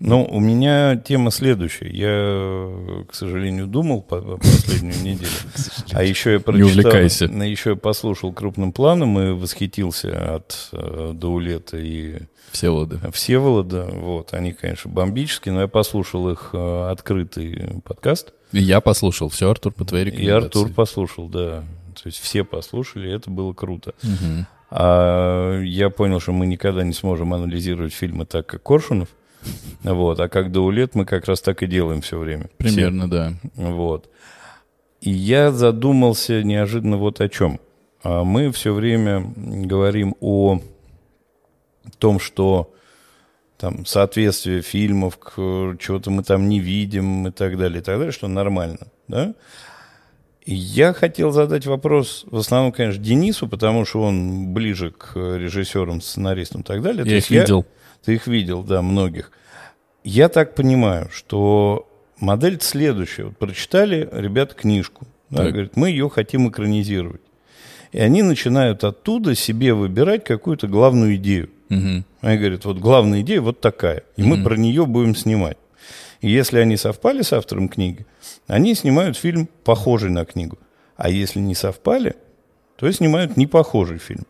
Ну, у меня тема следующая. Я, к сожалению, думал по по последнюю неделю. А еще я прочитал... увлекайся. Еще я послушал крупным планом и восхитился от э, Даулета и Всеволода. Всеволода. Вот, они, конечно, бомбические, но я послушал их э, открытый подкаст. И я послушал все, Артур, по твоей И рекомендации. Артур послушал, да. То есть все послушали, и это было круто. Мгм. А я понял, что мы никогда не сможем анализировать фильмы так, как Коршунов. Вот, а как Даулет мы как раз так и делаем все время. Примерно, да. Вот. И я задумался неожиданно вот о чем. А Мы все время говорим о том, что там соответствие фильмов к чего-то мы там не видим и так далее, и так далее, что нормально, да? И я хотел задать вопрос, в основном, конечно, Денису, потому что он ближе к режиссерам, сценаристам и так далее. То Я есть их видел. Ты их видел, да, многих. Я так понимаю, что модель следующая. Вот прочитали ребята книжку. Да, Так. говорят, мы ее хотим экранизировать. И они начинают оттуда себе выбирать какую-то главную идею. Мгм. Они говорят, вот главная идея вот такая, и мы про нее будем снимать. И если они совпали с автором книги, они снимают фильм, похожий на книгу. А если не совпали, то снимают не похожий фильм.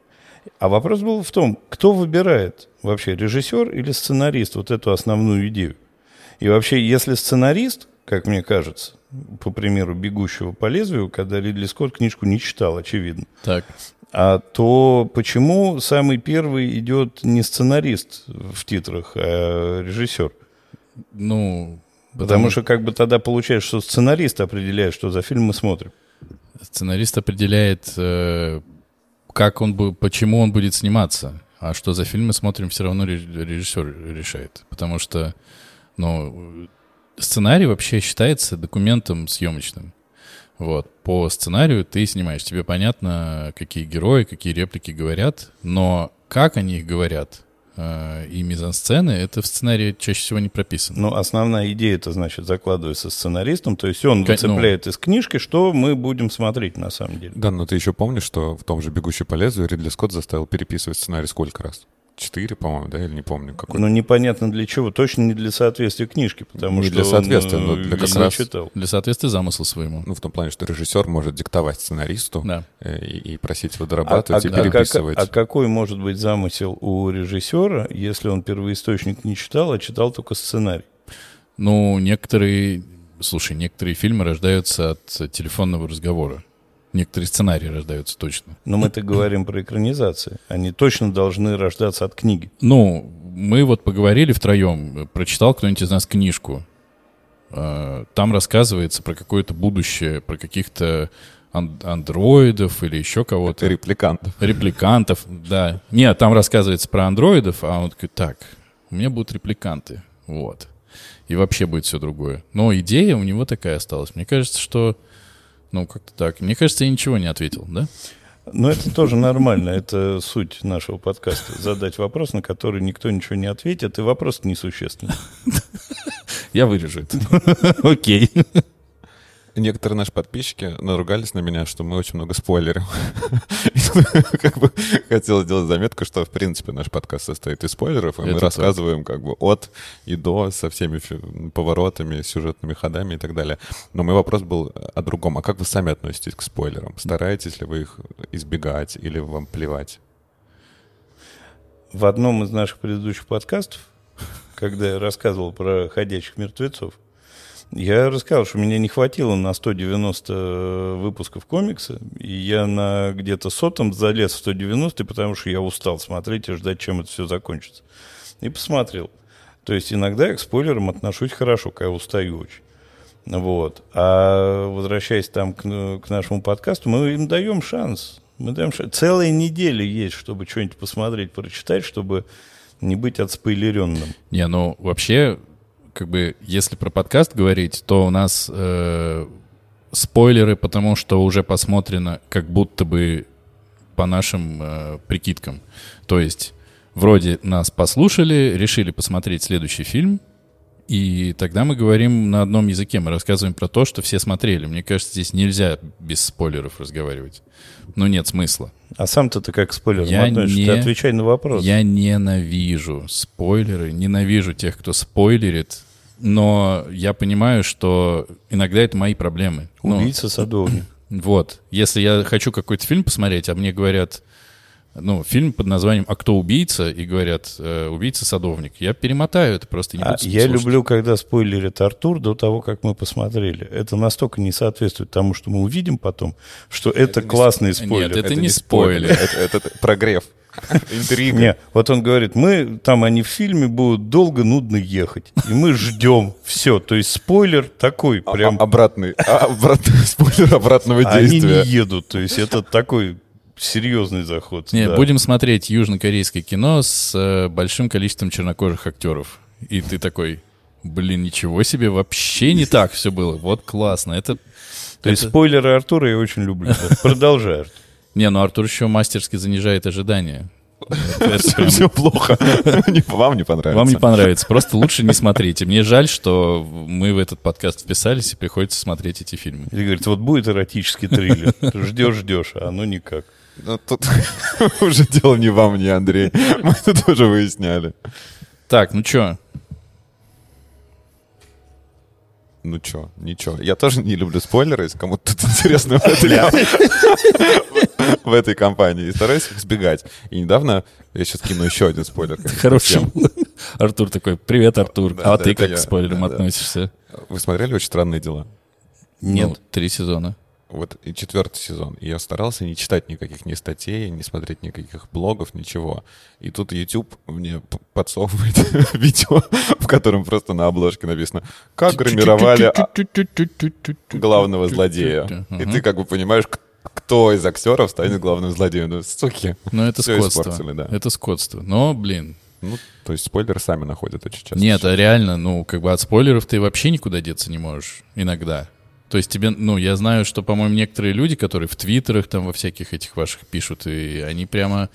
А вопрос был в том, кто выбирает вообще, режиссер или сценарист, вот эту основную идею. И вообще, если сценарист, как мне кажется, по примеру «Бегущего по лезвию», когда Ридли Скотт книжку не читал, очевидно, Так. а то почему самый первый идет не сценарист в титрах, а режиссер? Ну, Потому что как бы тогда получается, что сценарист определяет, что за фильм мы смотрим. сценарист определяет, э, как он, бу- почему он будет сниматься. А что за фильм мы смотрим, все равно ре- режиссер решает. Потому что, ну, сценарий вообще считается документом съемочным. Вот. По сценарию ты снимаешь. Тебе понятно, какие герои, какие реплики говорят, но как они их говорят и мизансцены, это в сценарии чаще всего не прописано. Но основная идея это значит закладывается сценаристом, то есть он Ка- выцепляет из книжки, что мы будем смотреть на самом деле. Да, но ты еще помнишь, что в том же «Бегущий по лезвию» Ридли Скотт заставил переписывать сценарий сколько раз? Четыре, по-моему, да, или не помню какой. Но непонятно для чего, точно не для соответствия книжки, потому Не что для соответствия, он, но э, для как раз- читал. Для соответствия замыслу своему. Ну, в том плане, что режиссер может диктовать сценаристу Да. э, и, и просить его А, дорабатывать и а- а как- переписывать. а какой может быть замысел у режиссера, если он первоисточник не читал, а читал только сценарий? Ну, некоторые, слушай, некоторые фильмы рождаются от телефонного разговора. Некоторые сценарии рождаются точно. Но мы-то говорим про экранизации. Они точно должны рождаться от книги. Ну, мы вот поговорили втроем, прочитал кто-нибудь из нас книжку. Э, Там рассказывается про какое-то будущее, про каких-то ан- андроидов или еще кого-то. Репликантов. Репликантов, да. Нет, там рассказывается про андроидов, а он такой, так, у меня будут репликанты, вот. И вообще будет все другое. Но идея у него такая осталась. Мне кажется, что, ну, как-то так. Мне кажется, я ничего не ответил, да? Но это тоже нормально. Это суть нашего подкаста. Задать вопрос, на который никто ничего не ответит, и вопрос несущественный. Я вырежу это. Окей. Некоторые наши подписчики наругались на меня, что мы очень много спойлерим. Как бы хотел сделать заметку, что, в принципе, наш подкаст состоит из спойлеров, и мы рассказываем как бы от и до, со всеми поворотами, сюжетными ходами и так далее. Но мой вопрос был о другом. А как вы сами относитесь к спойлерам? Стараетесь ли вы их избегать или вам плевать? В одном из наших предыдущих подкастов, когда я рассказывал про ходячих мертвецов, я рассказал, что меня не хватило на 190 выпусков комикса, и я на где-то сотом залез в 190, потому что я устал смотреть и ждать, чем это все закончится. И посмотрел. То есть иногда я к спойлерам отношусь хорошо, когда устаю очень. Вот. А возвращаясь там к, к нашему подкасту, мы им даем шанс. Мы даем шанс. Целая неделя есть, чтобы что-нибудь посмотреть, прочитать, чтобы не быть отспойлеренным. Не, ну, вообще, как бы, если про подкаст говорить, то у нас э, спойлеры, потому что уже посмотрено как будто бы по нашим э, прикидкам. То есть, вроде нас послушали, решили посмотреть следующий фильм, И тогда мы говорим на одном языке, мы рассказываем про то, что все смотрели. Мне кажется, здесь нельзя без спойлеров разговаривать. Ну, нет смысла. А сам-то ты как к спойлерам Я относишься? не- Ты отвечай на вопрос. Я ненавижу спойлеры, ненавижу тех, кто спойлерит, но я понимаю, что иногда это мои проблемы. Ну, Убийца садовник. Вот. Если я хочу какой-то фильм посмотреть, а мне говорят, ну, фильм под названием «А кто убийца?» и говорят э, «Убийца-садовник», я перемотаю это просто не А буду я слушать. люблю, когда спойлерит Артур до того, как мы посмотрели. Это настолько не соответствует тому, что мы увидим потом, что это, не классный с- спойлер. Нет, это не спойлер. Это, это прогрев. Интрига. Не, вот он говорит, мы там они в фильме будут долго, нудно ехать. И мы ждем. Все. То есть спойлер такой, А- прям а- обратный, а- обратный спойлер обратного они действия. не едут. То есть это такой серьезный заход. Не, да. будем смотреть южнокорейское кино с э, большим количеством чернокожих актеров. И ты такой, блин, ничего себе, вообще не так все было. Вот классно. Это, То есть это- спойлеры Артура я очень люблю. Продолжай. Артур. Не, ну Артур еще мастерски занижает ожидания. Это Все плохо. Вам не понравится. Вам не понравится. Просто лучше не смотрите. Мне жаль, что мы в этот подкаст вписались и приходится смотреть эти фильмы. Или говорит, вот будет эротический триллер. Ждешь, ждешь, а оно никак. Ну, тут уже дело не вам, не Андрей. Мы это тоже выясняли. Так, ну чё? Ну чё, ничего. Я тоже не люблю спойлеры, если кому-то тут интересно в этой, в этой компании. И стараюсь их избегать. И недавно, я сейчас кину еще один спойлер. Хороший. Артур такой, привет, Артур. А ты как к спойлерам относишься? Вы смотрели «Очень странные дела»? Нет. Ну, три сезона. Вот и четвертый сезон. И я старался не читать никаких ни статей, не смотреть никаких блогов, ничего. И тут YouTube мне подсовывает видео, в котором просто на обложке написано «Как гримировали а- главного злодея». И ты как бы понимаешь, кто из актеров станет главным злодеем. Ну, суки. Ну, это Всё скотство. да. Это скотство. Но, блин, Ну, то есть спойлеры сами находят очень часто. Нет, а реально, ну, как бы от спойлеров ты вообще никуда деться не можешь иногда. То есть тебе, ну, я знаю, что, по-моему, некоторые люди, которые в твиттерах там во всяких этих ваших пишут, и они прямо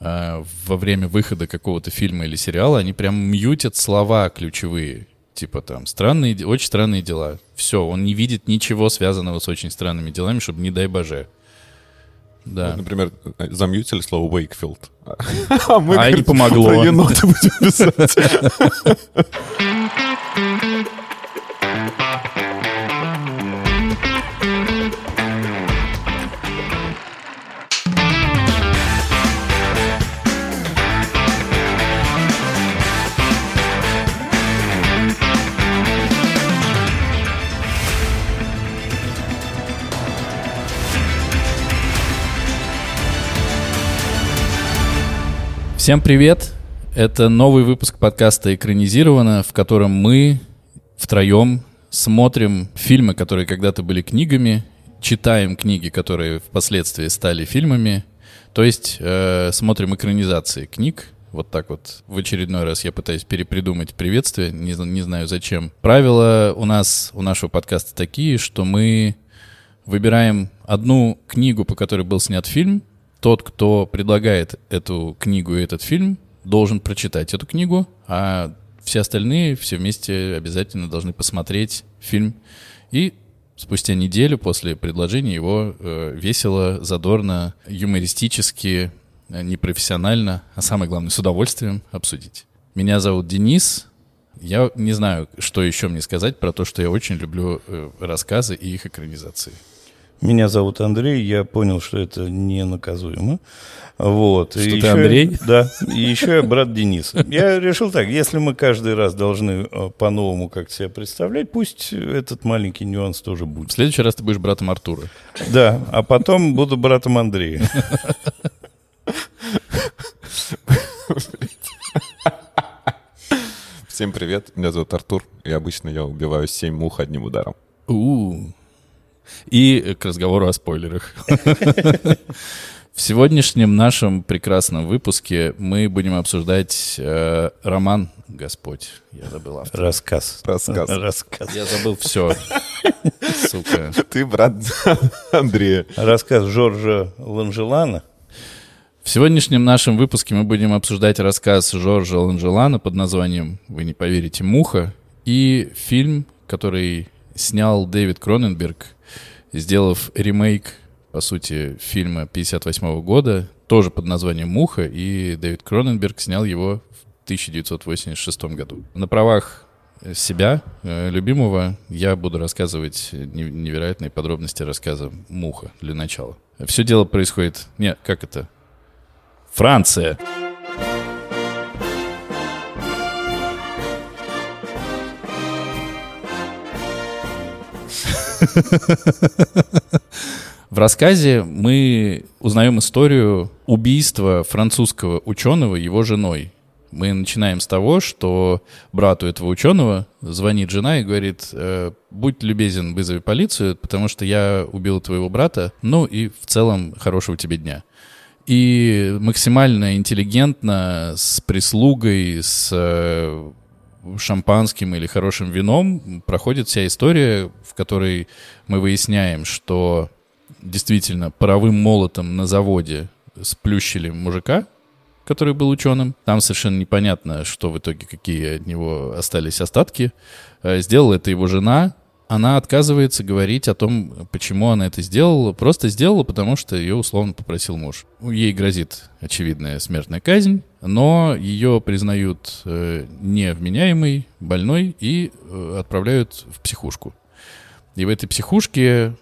а, во время выхода какого-то фильма или сериала, они прям мьютят слова ключевые. Типа там, странные, очень странные дела. Все, он не видит ничего связанного с очень странными делами, чтобы не дай боже. Да. Вот, Например, замьютили слово Уэйкфилд. А А не помогло. Про енота будем писать. Всем привет! Это новый выпуск подкаста «Экранизировано», в котором мы втроем смотрим фильмы, которые когда-то были книгами, читаем книги, которые впоследствии стали фильмами, то есть э, смотрим экранизации книг. Вот так вот в очередной раз я пытаюсь перепридумать приветствие, не, не знаю зачем. Правила у нас, у нашего подкаста такие, что мы выбираем одну книгу, по которой был снят фильм. Тот, кто предлагает эту книгу и этот фильм, должен прочитать эту книгу, а все остальные все вместе обязательно должны посмотреть фильм. И спустя неделю после предложения его э, весело, задорно, юмористически, э, непрофессионально, а самое главное, с удовольствием обсудить. Меня зовут Денис. Я не знаю, что еще мне сказать про то, что я очень люблю э, рассказы и их экранизации. Меня зовут Андрей, я понял, что это ненаказуемо. Вот. Что И ты еще- Андрей? Да, и еще я брат Дениса. Я решил так, если мы каждый раз должны э, по-новому как себя представлять, пусть этот маленький нюанс тоже В будет. следующий раз ты будешь братом Артура. Да, а потом буду братом Андрея. Всем привет, меня зовут Артур, и обычно я убиваю 7 мух одним ударом. У-у. И к разговору о спойлерах. В сегодняшнем нашем прекрасном выпуске мы будем обсуждать э, роман «Господь». Я забыл автора. Рассказ. Рассказ. Рассказ. Я забыл все. Сука. Ты брат Андрея. Рассказ Жоржа Ланжелана. В сегодняшнем нашем выпуске мы будем обсуждать рассказ Жоржа Ланжелана под названием, вы не поверите, «Муха». И фильм, который снял Дэвид Кроненберг, сделав ремейк, по сути, фильма 58 года, тоже под названием «Муха», и Дэвид Кроненберг снял его в 1986 году. На правах себя, э, любимого, я буду рассказывать невероятные подробности рассказа «Муха» для начала. Все дело происходит... Не, как это? Франция. В рассказе мы узнаем историю убийства французского ученого его женой. Мы начинаем с того, что брату этого ученого звонит жена и говорит, э, будь любезен, вызови полицию, потому что я убил твоего брата, ну и в целом хорошего тебе дня. И максимально интеллигентно, с прислугой, с э, шампанским или хорошим вином проходит вся история, в которой мы выясняем, что действительно паровым молотом на заводе сплющили мужика, который был ученым. Там совершенно непонятно, что в итоге, какие от него остались остатки. Э, сделала это его жена. Она отказывается говорить о том, почему она это сделала. Просто сделала, потому что ее условно попросил муж. Ей грозит очевидная смертная казнь, но ее признают э, невменяемой, больной и э, отправляют в психушку. И в этой психушке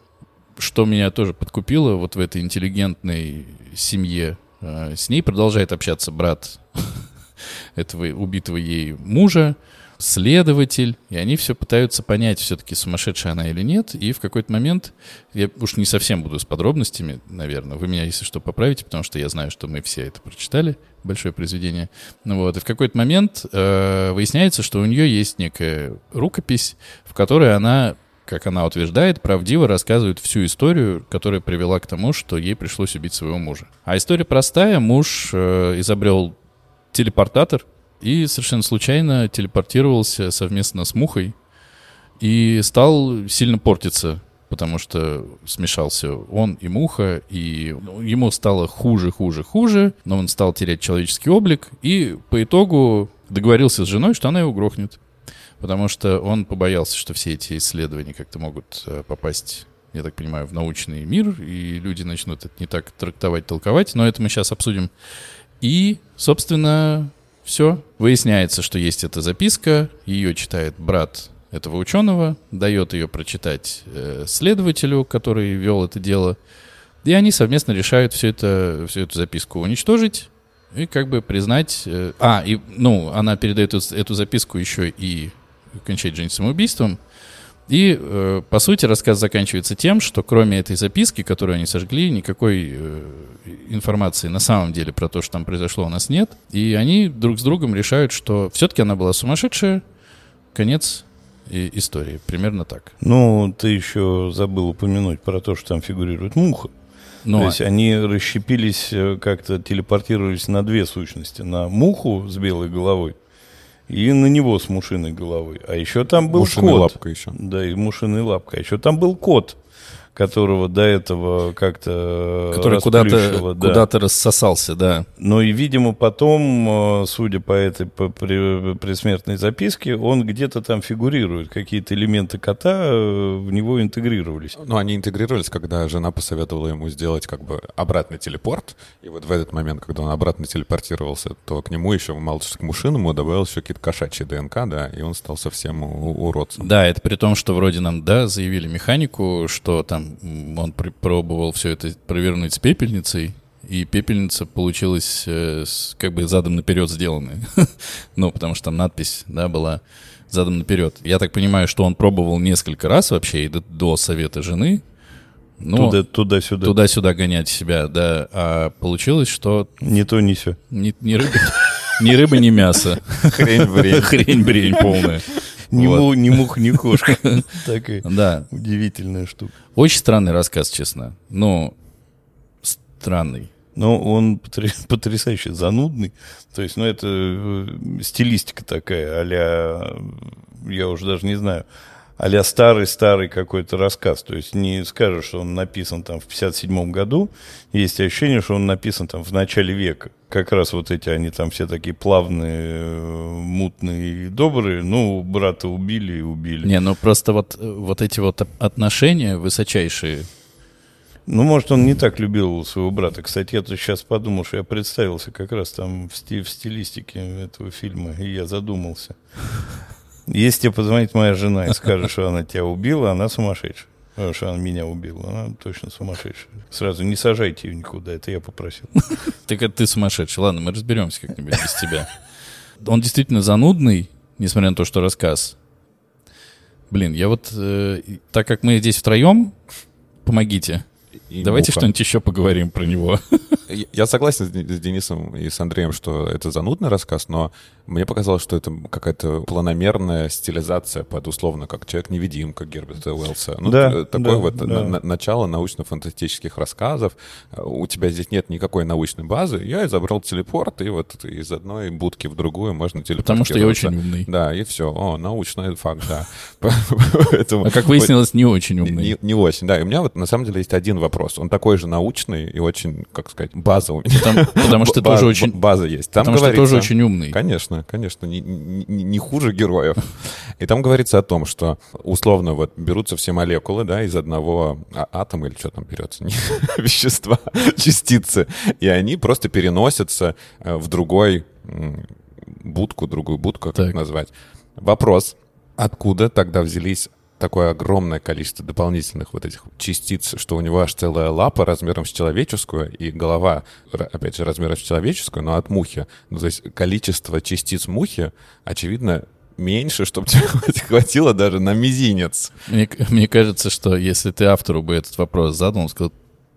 что меня тоже подкупило вот в этой интеллигентной семье, э, с ней продолжает общаться брат этого убитого ей мужа, следователь, и они все пытаются понять, все-таки сумасшедшая она или нет. И в какой-то момент, я уж не совсем буду с подробностями, наверное, вы меня, если что, поправите, потому что я знаю, что мы все это прочитали, большое произведение. Ну вот, и в какой-то момент э, выясняется, что у нее есть некая рукопись, в которой она как она утверждает, правдиво рассказывает всю историю, которая привела к тому, что ей пришлось убить своего мужа. А история простая. Муж э, изобрел телепортатор и совершенно случайно телепортировался совместно с мухой и стал сильно портиться, потому что смешался он и муха, и ему стало хуже, хуже, хуже, но он стал терять человеческий облик, и по итогу договорился с женой, что она его грохнет потому что он побоялся, что все эти исследования как-то могут э, попасть я так понимаю, в научный мир, и люди начнут это не так трактовать, толковать, но это мы сейчас обсудим. И, собственно, все. Выясняется, что есть эта записка, ее читает брат этого ученого, дает ее прочитать э, следователю, который вел это дело, и они совместно решают все это, всю эту записку уничтожить и как бы признать... Э, а, и, ну, она передает эту, эту записку еще и кончает жизнь самоубийством. И, э, по сути, рассказ заканчивается тем, что кроме этой записки, которую они сожгли, никакой э, информации на самом деле про то, что там произошло, у нас нет. И они друг с другом решают, что все-таки она была сумасшедшая. Конец и истории. Примерно так. Ну, ты еще забыл упомянуть про то, что там фигурирует муха. Но... То есть они расщепились, э, как-то телепортировались на две сущности. На муху с белой головой и на него с мушиной головой. А еще там был мушиной кот. лапка еще. Да, и мушиной лапка. А еще там был кот которого до этого как-то Который куда-то да. куда рассосался, да. Но и, видимо, потом, э, судя по этой по при, предсмертной записке, он где-то там фигурирует. Какие-то элементы кота э, в него интегрировались. Ну, они интегрировались, когда жена посоветовала ему сделать как бы обратный телепорт. И вот в этот момент, когда он обратно телепортировался, то к нему еще, мало что к мушиному, добавилось еще какие-то кошачьи ДНК, да, и он стал совсем уродцем. Да, это при том, что вроде нам, да, заявили механику, что там он пробовал все это провернуть с пепельницей, и пепельница получилась э, с, как бы задом наперед сделанная. ну, потому что там надпись, да, была задом наперед. Я так понимаю, что он пробовал несколько раз вообще, и до, до совета жены. Ну, Туда, туда-сюда. Туда-сюда гонять себя, да. А получилось, что... Не то, не все. Ни, ни рыба, ни рыба, ни мясо. Хрень-брень. Хрень-брень полная. Ни, вот. му, ни мух, ни кошка. Такая да. удивительная штука. Очень странный рассказ, честно. Ну, странный. Но он потрясающе занудный. То есть, ну, это э, стилистика такая, а я уже даже не знаю, а старый-старый какой-то рассказ. То есть не скажешь, что он написан там в 57 году. Есть ощущение, что он написан там в начале века. Как раз вот эти, они там все такие плавные, э, мутные и добрые. Ну, брата убили и убили. Не, ну просто вот, э, вот эти вот отношения высочайшие, ну, может, он не так любил своего брата. Кстати, я тут сейчас подумал, что я представился как раз там в, сти в стилистике этого фильма, и я задумался. Если тебе позвонит моя жена и скажет, что она тебя убила, она сумасшедшая. Потому что она меня убила. Она точно сумасшедшая. Сразу не сажайте ее никуда, это я попросил. Так это ты сумасшедший. Ладно, мы разберемся как-нибудь без тебя. Он действительно занудный, несмотря на то, что рассказ. Блин, я вот, э, так как мы здесь втроем, помогите. И Давайте что-нибудь еще поговорим про него. Я согласен с Денисом и с Андреем, что это занудный рассказ, но мне показалось, что это какая-то планомерная стилизация под условно как «Человек-невидимка» Герберта Уэллса. Ну, да, такое да, вот да. На, начало научно-фантастических рассказов. У тебя здесь нет никакой научной базы. Я изобрел телепорт, и вот из одной будки в другую можно телепортироваться. Потому что я очень умный. Да, и все. О, научный факт, да. А как выяснилось, не очень умный. Не очень, да. И у меня вот на самом деле есть один вопрос. Он такой же научный и очень, как сказать, база у меня. Потому что тоже очень... База есть. Потому что тоже очень умный. Конечно, конечно. Не хуже героев. И там говорится о том, что условно вот берутся все молекулы, да, из одного а, атома или что там берется, вещества, частицы, и они просто переносятся э, в другой будку, другую будку, как это назвать. Вопрос, откуда тогда взялись такое огромное количество дополнительных вот этих частиц, что у него аж целая лапа размером с человеческую и голова, опять же, размером с человеческую, но от мухи. Ну, то есть количество частиц мухи, очевидно, меньше, чтобы тебе хватило даже на мизинец. Мне, мне кажется, что если ты автору бы этот вопрос задал, он сказал,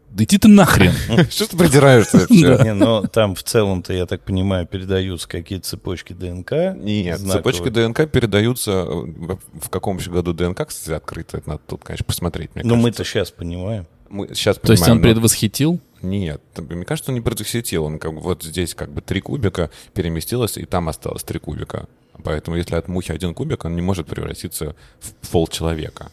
да иди ты нахрен. Что ты продираешься Не, но там в целом-то, я так понимаю, передаются какие-то цепочки ДНК. Нет, цепочки ДНК передаются... В каком еще году ДНК, кстати, открыто? Это надо тут, конечно, посмотреть, Но мы-то сейчас понимаем. Мы сейчас То есть он предвосхитил? Нет, мне кажется, он не предвосхитил. Он как бы вот здесь как бы три кубика переместилось, и там осталось три кубика. Поэтому если от мухи один кубик, он не может превратиться в пол человека.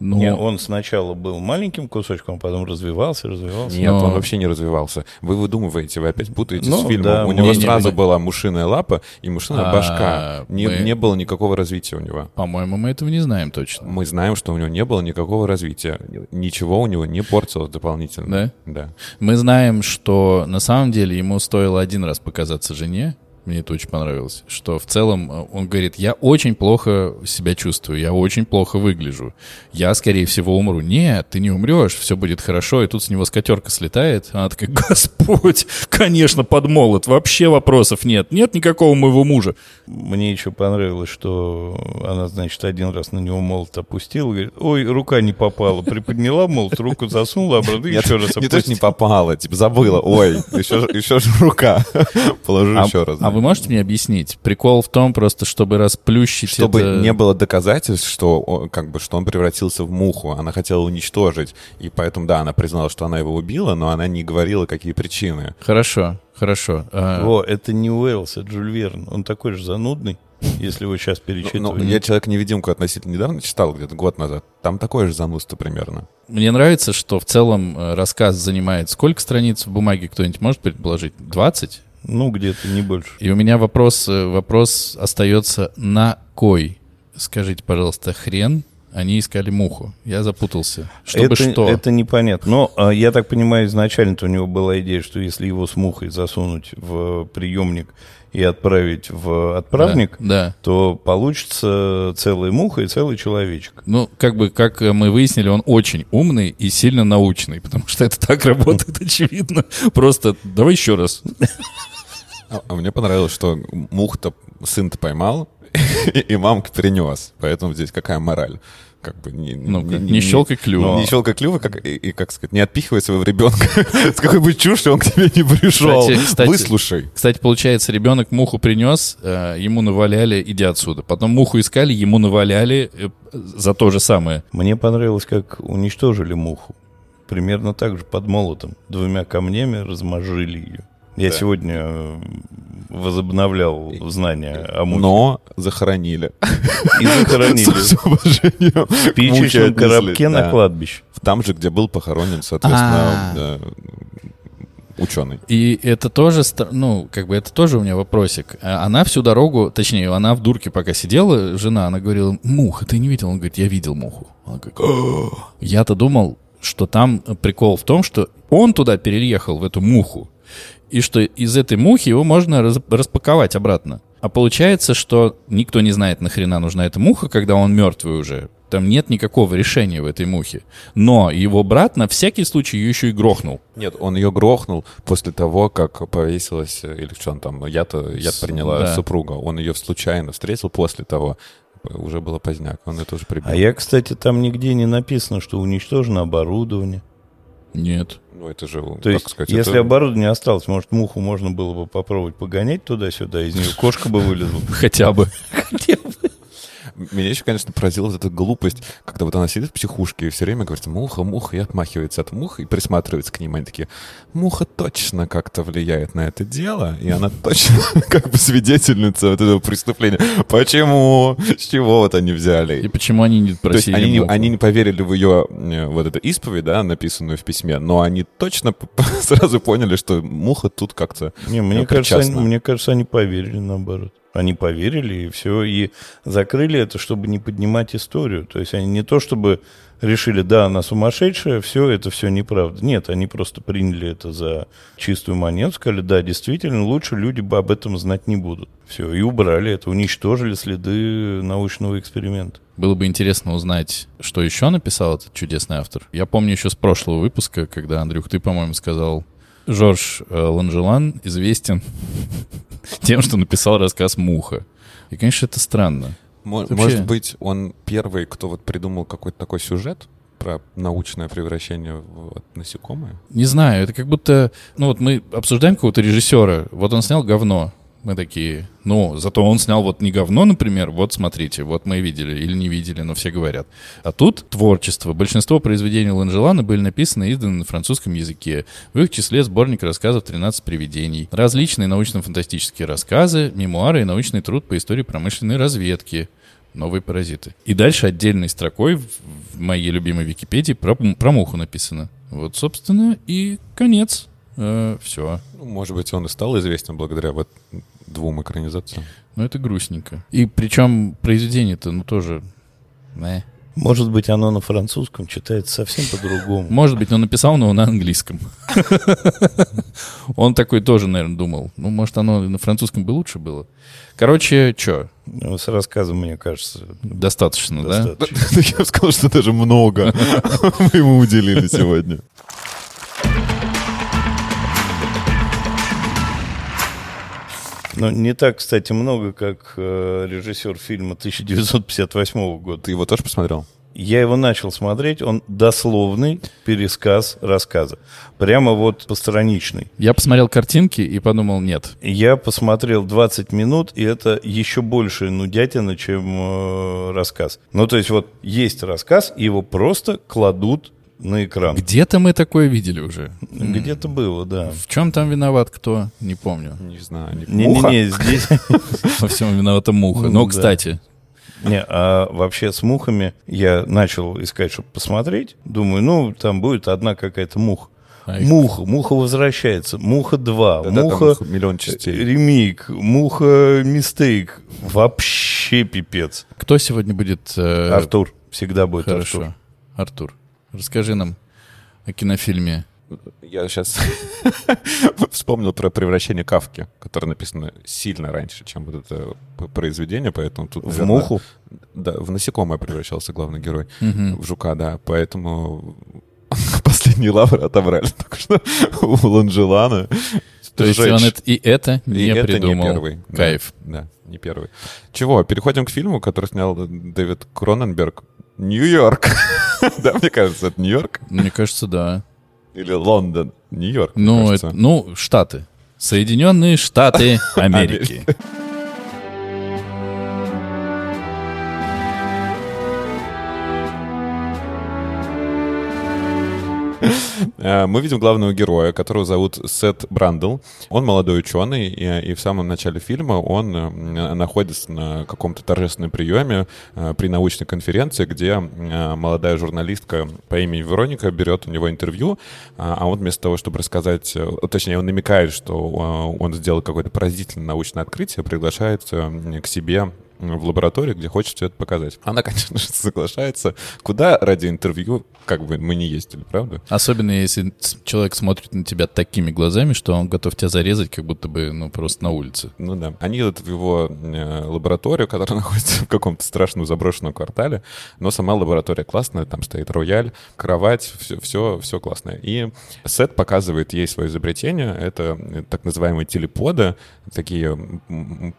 Но... Нет, он сначала был маленьким кусочком, а потом развивался, развивался. Нет, Но... он вообще не развивался. Вы выдумываете, вы опять путаете ну, с фильмом. Да, у него не, сразу не, была мушиная лапа и мушиная а, башка. Не, мы... не было никакого развития у него. По-моему, мы этого не знаем точно. Мы знаем, что у него не было никакого развития. Ничего у него не портилось дополнительно. Да? Да. Мы знаем, что на самом деле ему стоило один раз показаться жене, мне это очень понравилось, что в целом э, он говорит, я очень плохо себя чувствую, я очень плохо выгляжу, я, скорее всего, умру. Нет, ты не умрешь, все будет хорошо, и тут с него скатерка слетает, она такая, Господь, конечно, под молот, вообще вопросов нет, нет никакого моего мужа. Мне еще понравилось, что она, значит, один раз на него молот опустила, говорит, ой, рука не попала, приподняла молот, руку засунула, обратно еще раз опустила. Не то, не попала, типа забыла, ой, еще, еще же рука, положу а, еще раз. А вы можете мне объяснить? Прикол в том просто, чтобы расплющить Чтобы это... не было доказательств, что, как бы, что он превратился в муху. Она хотела уничтожить. И поэтому, да, она признала, что она его убила, но она не говорила, какие причины. Хорошо, хорошо. А... О, это не Уэллс, это Джуль Верн. Он такой же занудный. Если вы сейчас перечитываете. Ну, я «Человек-невидимку» относительно недавно читал, где-то год назад. Там такое же занудство примерно. Мне нравится, что в целом э, рассказ занимает сколько страниц в бумаге, кто-нибудь может предположить? 20? Ну, где-то, не больше. И у меня вопрос, э, вопрос остается на кой? Скажите, пожалуйста, хрен они искали муху. Я запутался. Чтобы это, что? Это непонятно. Но а, я так понимаю, изначально-то у него была идея, что если его с мухой засунуть в приемник и отправить в отправник, да, да. то получится целая муха и целый человечек. Ну, как бы, как мы выяснили, он очень умный и сильно научный, потому что это так работает, очевидно. Просто давай еще раз. А, а мне понравилось, что мух-то сын-то поймал, и мамка принес. Поэтому здесь какая мораль? Как бы не, ну, не, не, не щелкай клюва. Не щелкай клюва, как, и, и, как сказать, не отпихивай своего ребенка с какой бы чушью он к тебе не пришел. Кстати, кстати, Выслушай. Кстати, получается, ребенок муху принес, э, ему наваляли, иди отсюда. Потом муху искали, ему наваляли э, за то же самое. Мне понравилось, как уничтожили муху. Примерно так же под молотом. Двумя камнями размажили ее. Я Да. сегодня э, возобновлял знания о мухе. Но захоронили. И захоронили С уважением в спичечном коробке на кладбище. Там же, где был похоронен, соответственно, А. ученый. И это тоже, ну, как бы это тоже у меня вопросик. А Она всю дорогу, точнее, она в дурке пока сидела, жена, она говорила, муха, ты не видел? Он говорит, я видел муху. Она говорит. Я-то думал, что там прикол в том, что он туда переехал, в эту муху, и что из этой мухи его можно раз- распаковать обратно. А получается, что никто не знает, нахрена нужна эта муха, когда он мертвый уже. Там нет никакого решения в этой мухе. Но его брат на всякий случай ее еще и грохнул. Нет, он ее грохнул после того, как повесилась, э, или что он там, яд С- приняла да. супруга. Он ее случайно встретил после того. Уже было поздняк, он это уже прибил. А я, кстати, там нигде не написано, что уничтожено оборудование. Нет. Ну, это же, То как есть, сказать, если это- оборудование осталось, может, муху можно было бы попробовать погонять туда-сюда, из нее кошка бы вылезла. Хотя бы. Меня еще, конечно, поразила вот эта глупость, когда вот она сидит в психушке и все время говорит «муха, муха», и отмахивается от мух и присматривается к ним. Они такие «муха точно как-то влияет на это дело, и она точно как бы свидетельница вот этого преступления». Почему? С чего вот они взяли? И почему они не То есть просили они они не поверили в ее э, вот эту исповедь, да, написанную в письме, но они точно сразу поняли, что муха тут как-то Не, мне Ну, кажется, они, мне кажется, они поверили наоборот. Они поверили и все, и закрыли это, чтобы не поднимать историю. То есть они не то, чтобы решили, да, она сумасшедшая, все, это все неправда. Нет, они просто приняли это за чистую монету, сказали, да, действительно, лучше люди бы об этом знать не будут. Все, и убрали это, уничтожили следы научного эксперимента. Было бы интересно узнать, что еще написал этот чудесный автор. Я помню еще с прошлого выпуска, когда, Андрюх, ты, по-моему, сказал, Жорж э, Ланжелан известен тем, что написал рассказ «Муха». И, конечно, это странно. Мо- Вообще- Может быть, он первый, кто вот придумал какой-то такой сюжет про научное превращение в вот насекомое? Не знаю, это как будто... Ну вот мы обсуждаем какого-то режиссера, вот он снял говно. Мы такие, ну, зато он снял вот не говно, например, вот смотрите, вот мы видели или не видели, но все говорят. А тут творчество. Большинство произведений Ланжелана были написаны и изданы на французском языке. В их числе сборник рассказов «13 привидений», различные научно-фантастические рассказы, мемуары и научный труд по истории промышленной разведки. Новые паразиты. И дальше отдельной строкой в моей любимой Википедии про, про муху написано. Вот, собственно, и конец. все. Ну, может быть, он и стал известен благодаря вот двум экранизациям. Ну, это грустненько. И причем произведение-то, ну, тоже... э. Может быть, оно на французском читается совсем по-другому. Может быть, он написал, но на английском. Он такой тоже, наверное, думал. Ну, может, оно на французском бы лучше было. Короче, что, С рассказом, мне кажется, достаточно, да? Я бы сказал, что даже много мы ему уделили сегодня. Но не так, кстати, много, как э, режиссер фильма 1958 года. Ты его тоже посмотрел? Я его начал смотреть, он дословный пересказ рассказа. Прямо вот постраничный. Я посмотрел картинки и подумал, нет. Я посмотрел 20 минут, и это еще больше нудятина, чем э, рассказ. Ну, то есть вот есть рассказ, и его просто кладут на экран. Где-то мы такое видели уже. Где-то было, да. В чем там виноват кто? Не помню. Не знаю. не- Муха? Не-не-не, здесь... Во всем виновата муха. Ну, Но, да. кстати, Не, а вообще с мухами я начал искать, чтобы посмотреть. Думаю, ну, там будет одна какая-то муха. А их- Муха, муха возвращается. Муха 2, Да-да, там муха их миллион частей. ремейк, муха мистейк. Вообще пипец. кто сегодня будет... э, Артур. Всегда будет Хорошо. Артур. Артур, расскажи нам о кинофильме. Я сейчас вспомнил про превращение Кавки, которое написано сильно раньше, чем вот это произведение, поэтому тут... В наверное, муху? Да, в насекомое превращался главный герой. В жука, да. Поэтому последний лавр отобрали. Так что у Ланжелана... То есть он это- и это И не это придумал. не первый. Да, Кайф. Да, не первый. Чего, переходим к фильму, который снял Дэвид Кроненберг. Нью-Йорк. Да, мне кажется, это Нью-Йорк. Мне кажется, да. Или Лондон. Нью-Йорк, Ну, это, ну, Штаты. Соединенные Штаты Америки. Мы видим главного героя, которого зовут Сет Брандл. Он молодой ученый, и, и в самом начале фильма он э, находится на каком-то торжественном приеме э, при научной конференции, где молодая журналистка по имени Вероника берет у него интервью, а он вместо того, чтобы рассказать, точнее, он намекает, что он сделал какое-то поразительное научное открытие, приглашает к себе в лаборатории, где хочет все это показать. Она, конечно же, соглашается. Куда ради интервью, как бы мы не ездили, правда? Особенно если человек смотрит на тебя такими глазами, что он готов тебя зарезать, как будто бы, ну, просто на улице. Ну да. Они идут в его э, лабораторию, которая находится в каком-то страшном заброшенном квартале, но сама лаборатория классная, там стоит рояль, кровать, все, все, все классное. И Сет показывает ей свое изобретение. Это э, так называемые телеподы, такие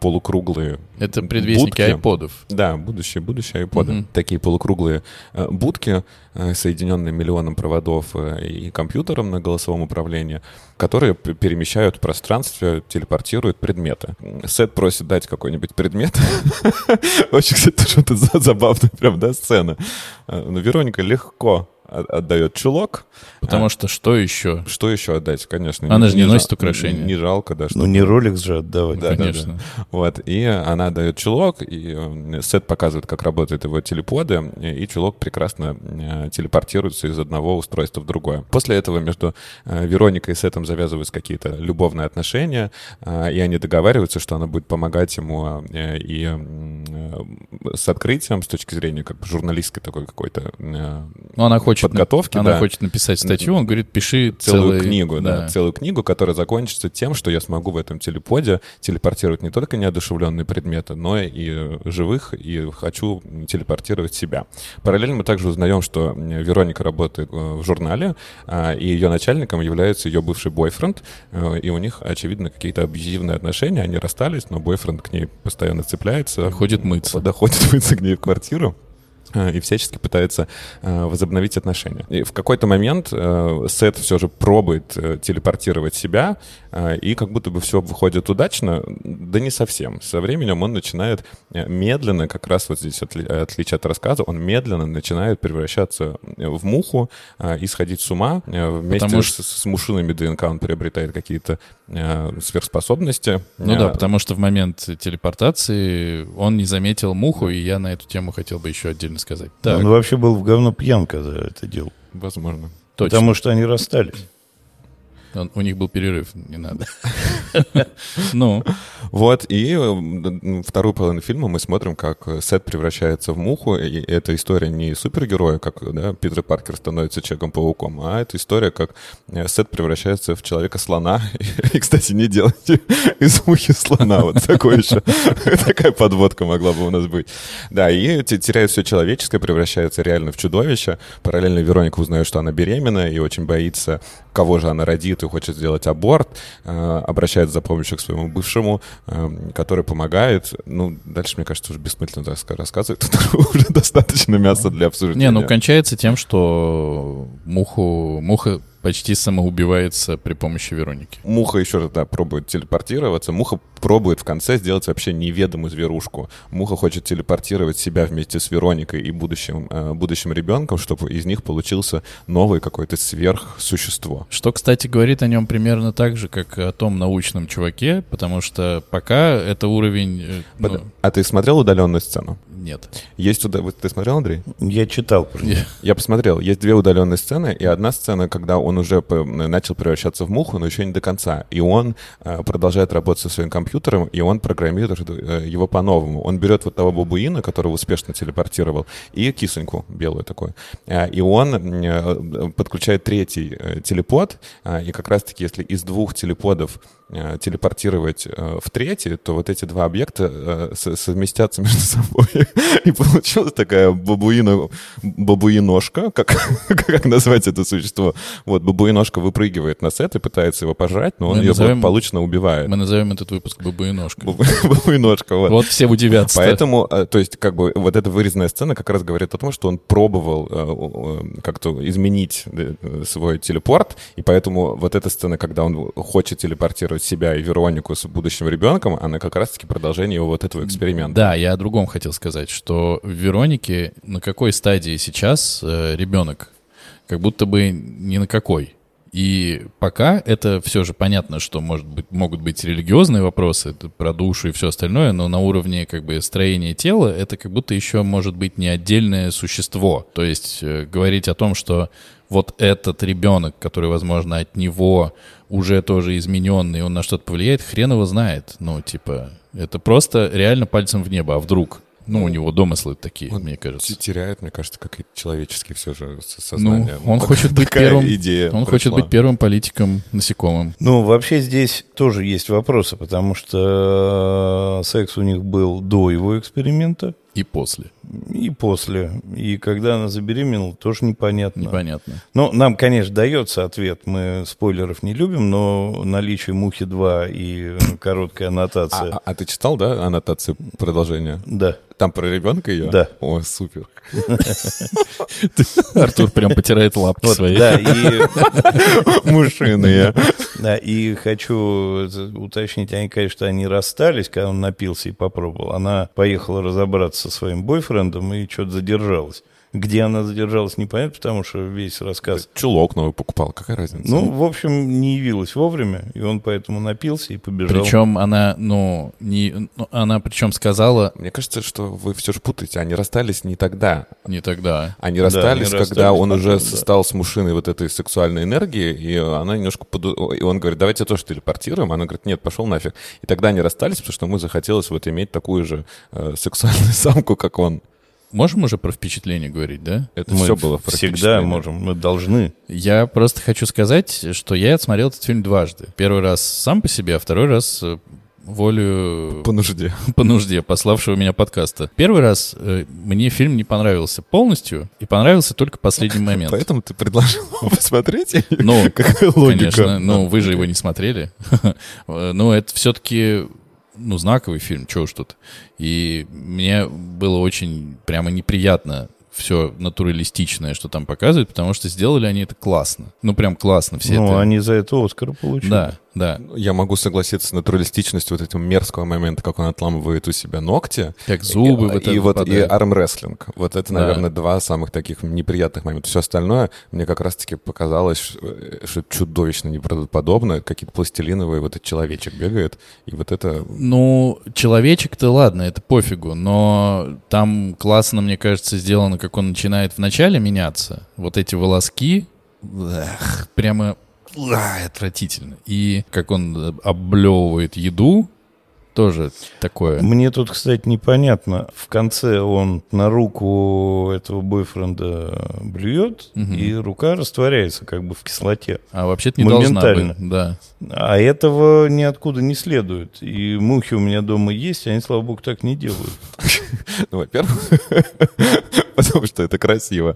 полукруглые Это предвестник будки айподов. Да, будущее, будущее айпода. Угу. Такие полукруглые э, будки, э, соединенные миллионом проводов э, и компьютером на голосовом управлении, которые перемещают в пространстве, телепортируют предметы. Сет просит дать какой-нибудь предмет. Очень, кстати, что-то забавная прям, да, сцена. Но Вероника легко отдает чулок. Потому а, что что еще? Что еще отдать, конечно. Она не, же не, не носит жал, украшения. Не, не жалко, да. Ну, не роликс же отдавать. Да, конечно. Да, да. Вот, и она дает чулок, и э, Сет показывает, как работают его телеподы, и чулок прекрасно э, телепортируется из одного устройства в другое. После этого между э, Вероникой и Сетом завязываются какие-то любовные отношения, и они договариваются, что она будет помогать ему и с открытием с точки зрения как бы журналистской такой какой-то ну, она хочет подготовки. Она да. хочет написать статью, он говорит, пиши целую целый... книгу, да. да, целую книгу, которая закончится тем, что я смогу в этом телеподе телепортировать не только неодушевленные предметы, но и живых, и хочу телепортировать себя. Параллельно мы также узнаем, что Вероника работает э, в журнале, а, и ее начальником является ее бывший бойфренд, э, и у них, очевидно, какие-то абьюзивные отношения, они расстались, но бойфренд к ней постоянно цепляется. Ходит мыться. Доходит мыться к ней в квартиру. Э, и всячески пытается э, возобновить отношения. И в какой-то момент э, Сет все же пробует телепортировать себя, и как будто бы все выходит удачно, да не совсем. Со временем он начинает медленно, как раз вот здесь отли отличие от рассказа, он медленно начинает превращаться в муху и сходить с ума. Вместе потому с, с мушиными ДНК он приобретает какие-то сверхспособности. Ну да, потому что в момент телепортации он не заметил муху, и я на эту тему хотел бы еще отдельно сказать. Так. Он вообще был в говно пьян, когда это делал. Возможно. Точно. Потому что они расстались. Он, у них был перерыв, не надо. Ну. Вот, и вторую половину фильма мы смотрим, как Сет превращается в муху, и эта история не супергероя, как да, Питер Паркер становится Человеком-пауком, а это история, как э, Сет превращается в Человека-слона. И, кстати, не делайте из мухи слона, вот такой еще. Такая подводка могла бы у нас быть. Да, и теряет все человеческое, превращается реально в чудовище. Параллельно Вероника узнает, что она беременна и очень боится, кого же она родит, и хочет сделать аборт, э, обращается за помощью к своему бывшему, э, который помогает. Ну, дальше, мне кажется, уже бессмысленно рассказывать. Тут уже достаточно мяса для обсуждения. Не, ну, кончается тем, что муху, муха почти самоубивается при помощи Вероники. Муха еще раз, да, пробует телепортироваться. Муха пробует в конце сделать вообще неведомую зверушку. Муха хочет телепортировать себя вместе с Вероникой и будущим, э, будущим ребенком, чтобы из них получился новый какой-то сверхсущество. Что, кстати, говорит о нем примерно так же, как о том научном чуваке, потому что пока это уровень... Э, ну... А ты смотрел удаленную сцену? Нет. Есть туда... Ты смотрел, Андрей? Я читал. Я... Я посмотрел. Есть две удаленные сцены, и одна сцена, когда он уже начал превращаться в муху, но еще не до конца. И он э, продолжает работать со своим компьютером, и он программирует э, его по-новому. Он берет вот того бабуина, которого успешно телепортировал, и кисоньку белую такую. Э, и он подключает третий телепод, и как раз-таки, если из двух телеподов телепортировать э, в третий, то вот эти два объекта э, совместятся между собой. И получилась такая бабуина, бабуиношка, как, как назвать это существо. Вот, бабуиношка выпрыгивает на сет и пытается его пожрать, но он мы ее назовем, получно убивает. Мы назовем этот выпуск бабуиношка. Бабуиношка, вот. Вот все удивятся. Поэтому, то есть, как бы, вот эта вырезанная сцена как раз говорит о том, что он пробовал как-то изменить свой телепорт, и поэтому вот эта сцена, когда он хочет телепортировать сравнивать себя и Веронику с будущим ребенком, она как раз-таки продолжение его вот этого эксперимента. Да, я о другом хотел сказать, что в Веронике на какой стадии сейчас э, ребенок? Как будто бы ни на какой. И пока это все же понятно, что может быть, могут быть религиозные вопросы про душу и все остальное, но на уровне как бы строения тела это как будто еще может быть не отдельное существо. То есть э, говорить о том, что вот этот ребенок, который, возможно, от него уже тоже измененный, он на что-то повлияет, хрен его знает. Ну, типа, это просто реально пальцем в небо, а вдруг? Ну, у него домыслы такие, Он мне кажется. Теряет, мне кажется, как и человеческий все же со- сознание. Ну, он так- хочет быть такая первым. идея Он хочет пришла. быть первым политиком насекомым. Ну, вообще здесь тоже есть вопросы, потому что э, секс у них был до его эксперимента И после. и после. И когда она забеременела, тоже непонятно. Непонятно. Ну, нам, конечно, дается ответ. Мы спойлеров не любим, но наличие мухи 2 и короткая аннотация. А, а- а ты читал, да, аннотацию продолжения? Да. Там про ребенка ее? Да. О, супер. Артур прям потирает лапки свои. да, и, Мышиные. да, и хочу уточнить, они, конечно, они расстались, когда он напился и попробовал. Она поехала разобраться со своим бойфрендом и что-то задержалась. Где она задержалась, непонятно, потому что весь рассказ... Чулок новый покупал, какая разница? Ну, в общем, не явилась вовремя, и он поэтому напился и побежал. Причем она, ну, не, ну, она причем сказала Мне кажется, что вы все же путаете. Они расстались не тогда. не тогда. Они Да, расстались, они когда расстались он потом, уже да. стал с мужчиной вот этой сексуальной энергии, и она немножко... поду- И он говорит, давайте тоже телепортируем. Она говорит, нет, пошел нафиг. И тогда они расстались, потому что ему захотелось вот иметь такую же э, сексуальную самку, как он. Можем уже про впечатление говорить, да? Это Мы все было про всегда можем, мы должны. Я просто хочу сказать, что я отсмотрел этот фильм дважды. Первый раз сам по себе, а второй раз э, волю По нужде. по нужде пославшего меня подкаста. Первый раз э, мне фильм не понравился полностью и понравился только последний момент. Поэтому ты предложил его посмотреть? Ну, Какая логика? конечно, ну вы же его не смотрели. Э, Но это все-таки ну, знаковый фильм, чего уж тут. И мне было очень прямо неприятно все натуралистичное, что там показывают, потому что сделали они это классно. Ну, прям классно все ну, это. они за это Оскар получили. Да, да. Я могу согласиться с натуралистичностью вот этого мерзкого момента, как он отламывает у себя ногти. Как зубы и, вот и вот и армрестлинг. Вот это, Да. наверное, два самых таких неприятных момента. Все остальное мне как раз-таки показалось, э, что чудовищно неправдоподобно. Какие-то пластилиновые, вот этот человечек бегает, и вот это... Ну, человечек-то ладно, это пофигу, но там классно, мне кажется, сделано, как он начинает вначале меняться. Вот эти волоски, эх, прямо отвратительно. И как он э, облевывает еду, тоже такое. Мне тут, кстати, непонятно. В конце он на руку этого бойфренда блюет, Мгм. и рука растворяется как бы в кислоте. А вообще-то не должна Моментально. быть. Да. А этого ниоткуда не следует. И мухи у меня дома есть, они, слава богу, так не делают. Ну, во-первых, потому что это красиво.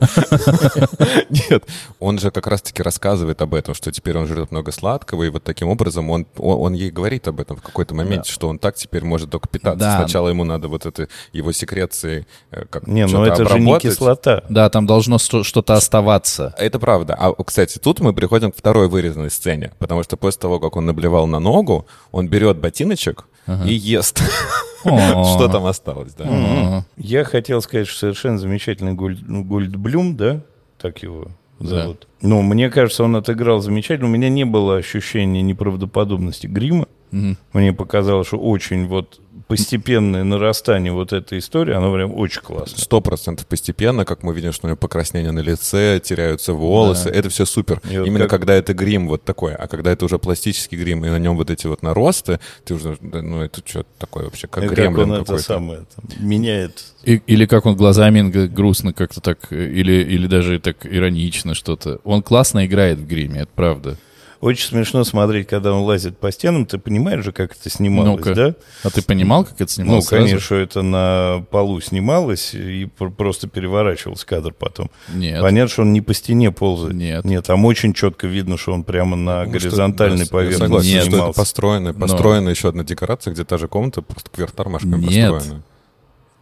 Нет, он же как раз-таки рассказывает об этом, что теперь он жрет много сладкого, и вот таким образом он, он, он ей говорит об этом в какой-то моменте, что он так теперь может только питаться. Да. Сначала ему надо вот это его секреции э, как Не, ну это же не обработать. кислота. Да, там должно что-то оставаться. Это правда. А, кстати, тут мы приходим к второй вырезанной сцене, потому что после того, как он наблевал на ногу, он берет ботиночек и ест. Что там осталось, да. Я хотел сказать, что совершенно замечательный Гольд, Гольдблюм, да? Так его зовут. Ну, мне кажется, он отыграл замечательно. У меня не было ощущения неправдоподобности грима. Мгм. Мне показалось, что очень вот постепенное нарастание вот этой истории, оно прям очень классно. Сто процентов постепенно, как мы видим, что у него покраснение на лице, теряются волосы, Да. это все супер. И вот Именно как- когда это грим вот такой, а когда это уже пластический грим, и на нем вот эти вот наросты, ты уже, да, ну это что такое вообще, как И как гремлин он это какой-то. самое там, меняет. И- или как он глазами грустно как-то так, э, или, или даже так иронично что-то. Он классно играет в гриме, это правда. Очень смешно смотреть, когда он лазит по стенам. Ты понимаешь же, как это снималось, Ну-ка. да? А ты понимал, как это Ну, снималось? сразу? конечно, что это на полу снималось и пр- просто переворачивался кадр потом. Нет. Понятно, что он не по стене ползает. Нет. Нет, там очень четко видно, что он прямо на Ну, что- горизонтальной я поверхности согласен, Нет. что это снимался. построено, Но- построена еще одна декорация, где та же комната, просто кверх тормашками Нет. построена.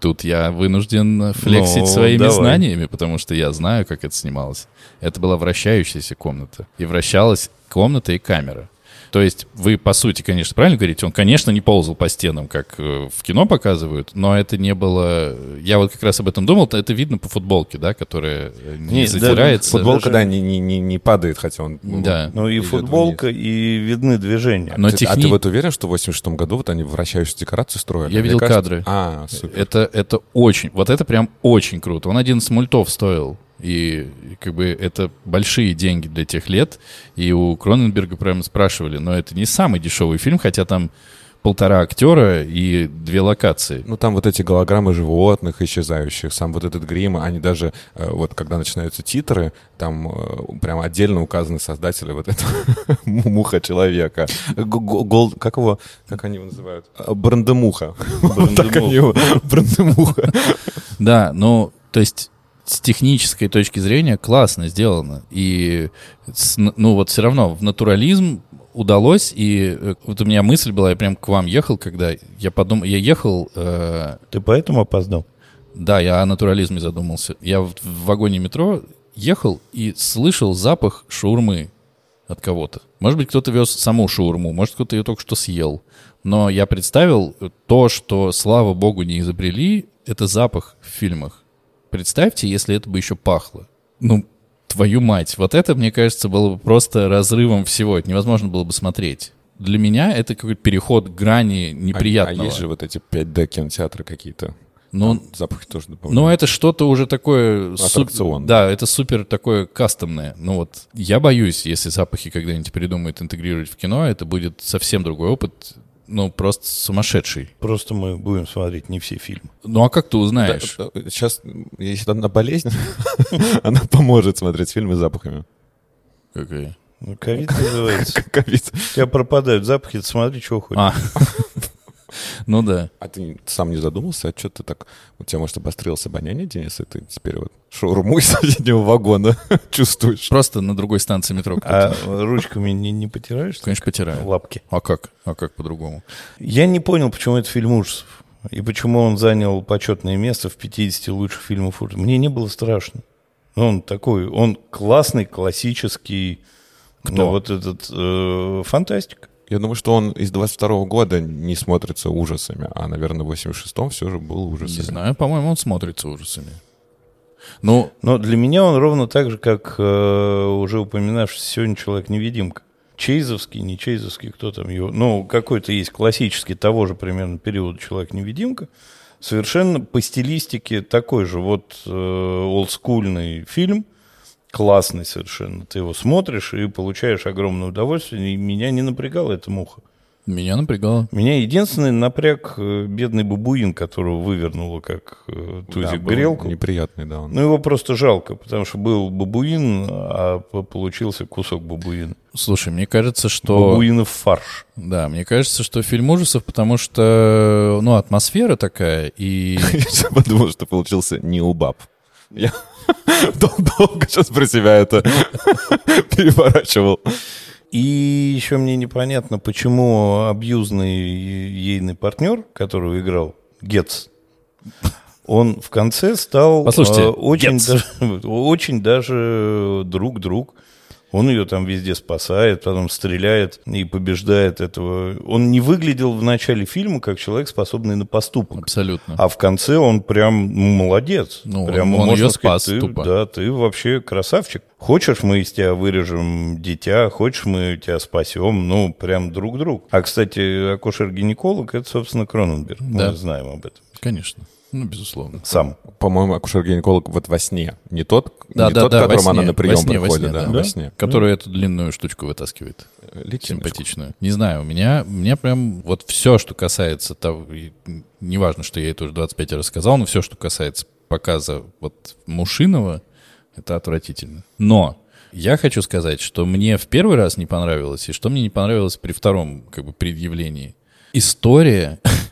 Тут я вынужден флексить Ну, своими давай. знаниями, потому что я знаю, как это снималось. Это была вращающаяся комната. И вращалась комната и камера. То есть вы, по сути, конечно, правильно говорите, он, конечно, не ползал по стенам, как э, в кино показывают, но это не было... Я вот как раз об этом думал, это видно по футболке, да, которая не, Не, да, затирается. Футболка, даже- да, не, не, не, не падает, хотя он... Да. Ну и футболка, и видны движения. Но Ты- А техни- ты вот уверен, что в 86 году вот они вращающуюся декорацию строили? Я Мне видел кажется- кадры. А, супер. Это, это очень, вот это прям очень круто. Он 11 мультов стоил. И как бы это большие деньги для тех лет. И у Кроненберга прям спрашивали, но это не самый дешевый фильм, хотя там полтора актера и две локации. Ну, там вот эти голограммы животных исчезающих, сам вот этот грим, они даже, э, вот когда начинаются титры, там э, прям отдельно указаны создатели вот этого муха-человека. Гол- Как его, как они его называют? А, Брандемуха. Брандемуха. Да, ну, то есть с технической точки зрения классно сделано. И, ну, вот все равно в натурализм удалось, и э, вот у меня мысль была, я прям к вам ехал, когда я подумал, я ехал, э, Ты поэтому опоздал? да, я о натурализме задумался. Я в, в вагоне метро ехал и слышал запах шаурмы от кого-то. Может быть, кто-то вез саму шаурму, может, кто-то ее только что съел. Но я представил то, что, слава богу, не изобрели, это запах в фильмах. Представьте, если это бы еще пахло. Ну, твою мать. Вот это, мне кажется, было бы просто разрывом всего. Это невозможно было бы смотреть. Для меня это какой-то переход к грани А, неприятного. а есть же вот эти 5D кинотеатры какие-то. Ну, Там запахи тоже Ну, дополняют. это что-то уже такое... суп- Аттракцион. Да, это супер такое кастомное. Ну вот, я боюсь, если запахи когда-нибудь придумают интегрировать в кино, это будет совсем другой опыт, ну, просто сумасшедший. Просто мы будем смотреть не все фильмы. Ну, а как ты узнаешь? Сейчас, если одна болезнь, она поможет смотреть фильмы с запахами. Какая? Ну, ковид называется. Как ковид. У тебя пропадают запахи, ты смотри, что хочешь. А, ну да. А ты сам не задумался, а что ты так... У тебя, может, обострилось обоняние, Денис, и ты теперь вот шаурму из соседнего вагона чувствуешь? Просто на другой станции метро. А ручками не, не потираешь? Конечно, потираю. Лапки. А как? А как по-другому? Я не понял, почему это фильм ужасов. И почему он занял почетное место в 50 лучших фильмов ужасов. Мне не было страшно. Ну, Он такой, он классный, классический. ну, вот этот э, фантастик. Я думаю, что он из 22 года не смотрится ужасами, а, наверное, в 86-м все же был Не ужасами. знаю, по-моему, он смотрится ужасами. Ну, Но для меня он ровно так же, как э, уже упоминавшийся сегодня человек-невидимка. Чейзовский, не Чейзовский, кто там его... Ну, какой-то есть классический того же примерно периода человек-невидимка. Совершенно по стилистике такой же вот э, олдскульный фильм, классный совершенно. Ты его смотришь и получаешь огромное удовольствие. И меня не напрягала эта муха. меня напрягало. Меня единственный напряг э, бедный бабуин, которого вывернуло как э, Да, тузик был грелку. Неприятный, да, он. Ну, его просто жалко, потому что был бабуин, а получился кусок бабуина. Слушай, мне кажется, что... Бабуинов фарш. Да, мне кажется, что фильм ужасов, потому что, ну, атмосфера такая, и... Я подумал, что получился не убаб. Я долго сейчас про себя это переворачивал. И еще мне непонятно, почему абьюзный ейный партнер, которого играл Гетц, он в конце стал Послушайте, э, очень, Гетц. даже, очень даже друг-друг. Он ее там везде спасает, потом стреляет и побеждает этого. Он не выглядел в начале фильма как человек, способный на поступок. Абсолютно. А в конце он прям ну, молодец. Ну, прям, он- он можно её сказать, спас ты, тупо. Да, ты вообще красавчик. Хочешь, мы из тебя вырежем дитя, хочешь, мы тебя спасем. Ну, прям друг друг. А, кстати, акушер-гинеколог, это, собственно, Кроненберг. Да. Мы знаем об этом. Конечно. Ну, безусловно. Сам. По-моему, акушер-гинеколог вот во сне. Не тот, Да, не да, тот да, к которому во она на прием во сне, во приходит, сне, да, да. во сне. Который эту длинную штучку вытаскивает. Ликиночку. Симпатичную. Не знаю, у меня, у меня прям вот все, что касается того, неважно, что я это уже 25 раз сказал, но все, что касается показа вот Мушинова, это отвратительно. Но я хочу сказать, что мне в первый раз не понравилось, и что мне не понравилось при втором как бы предъявлении. История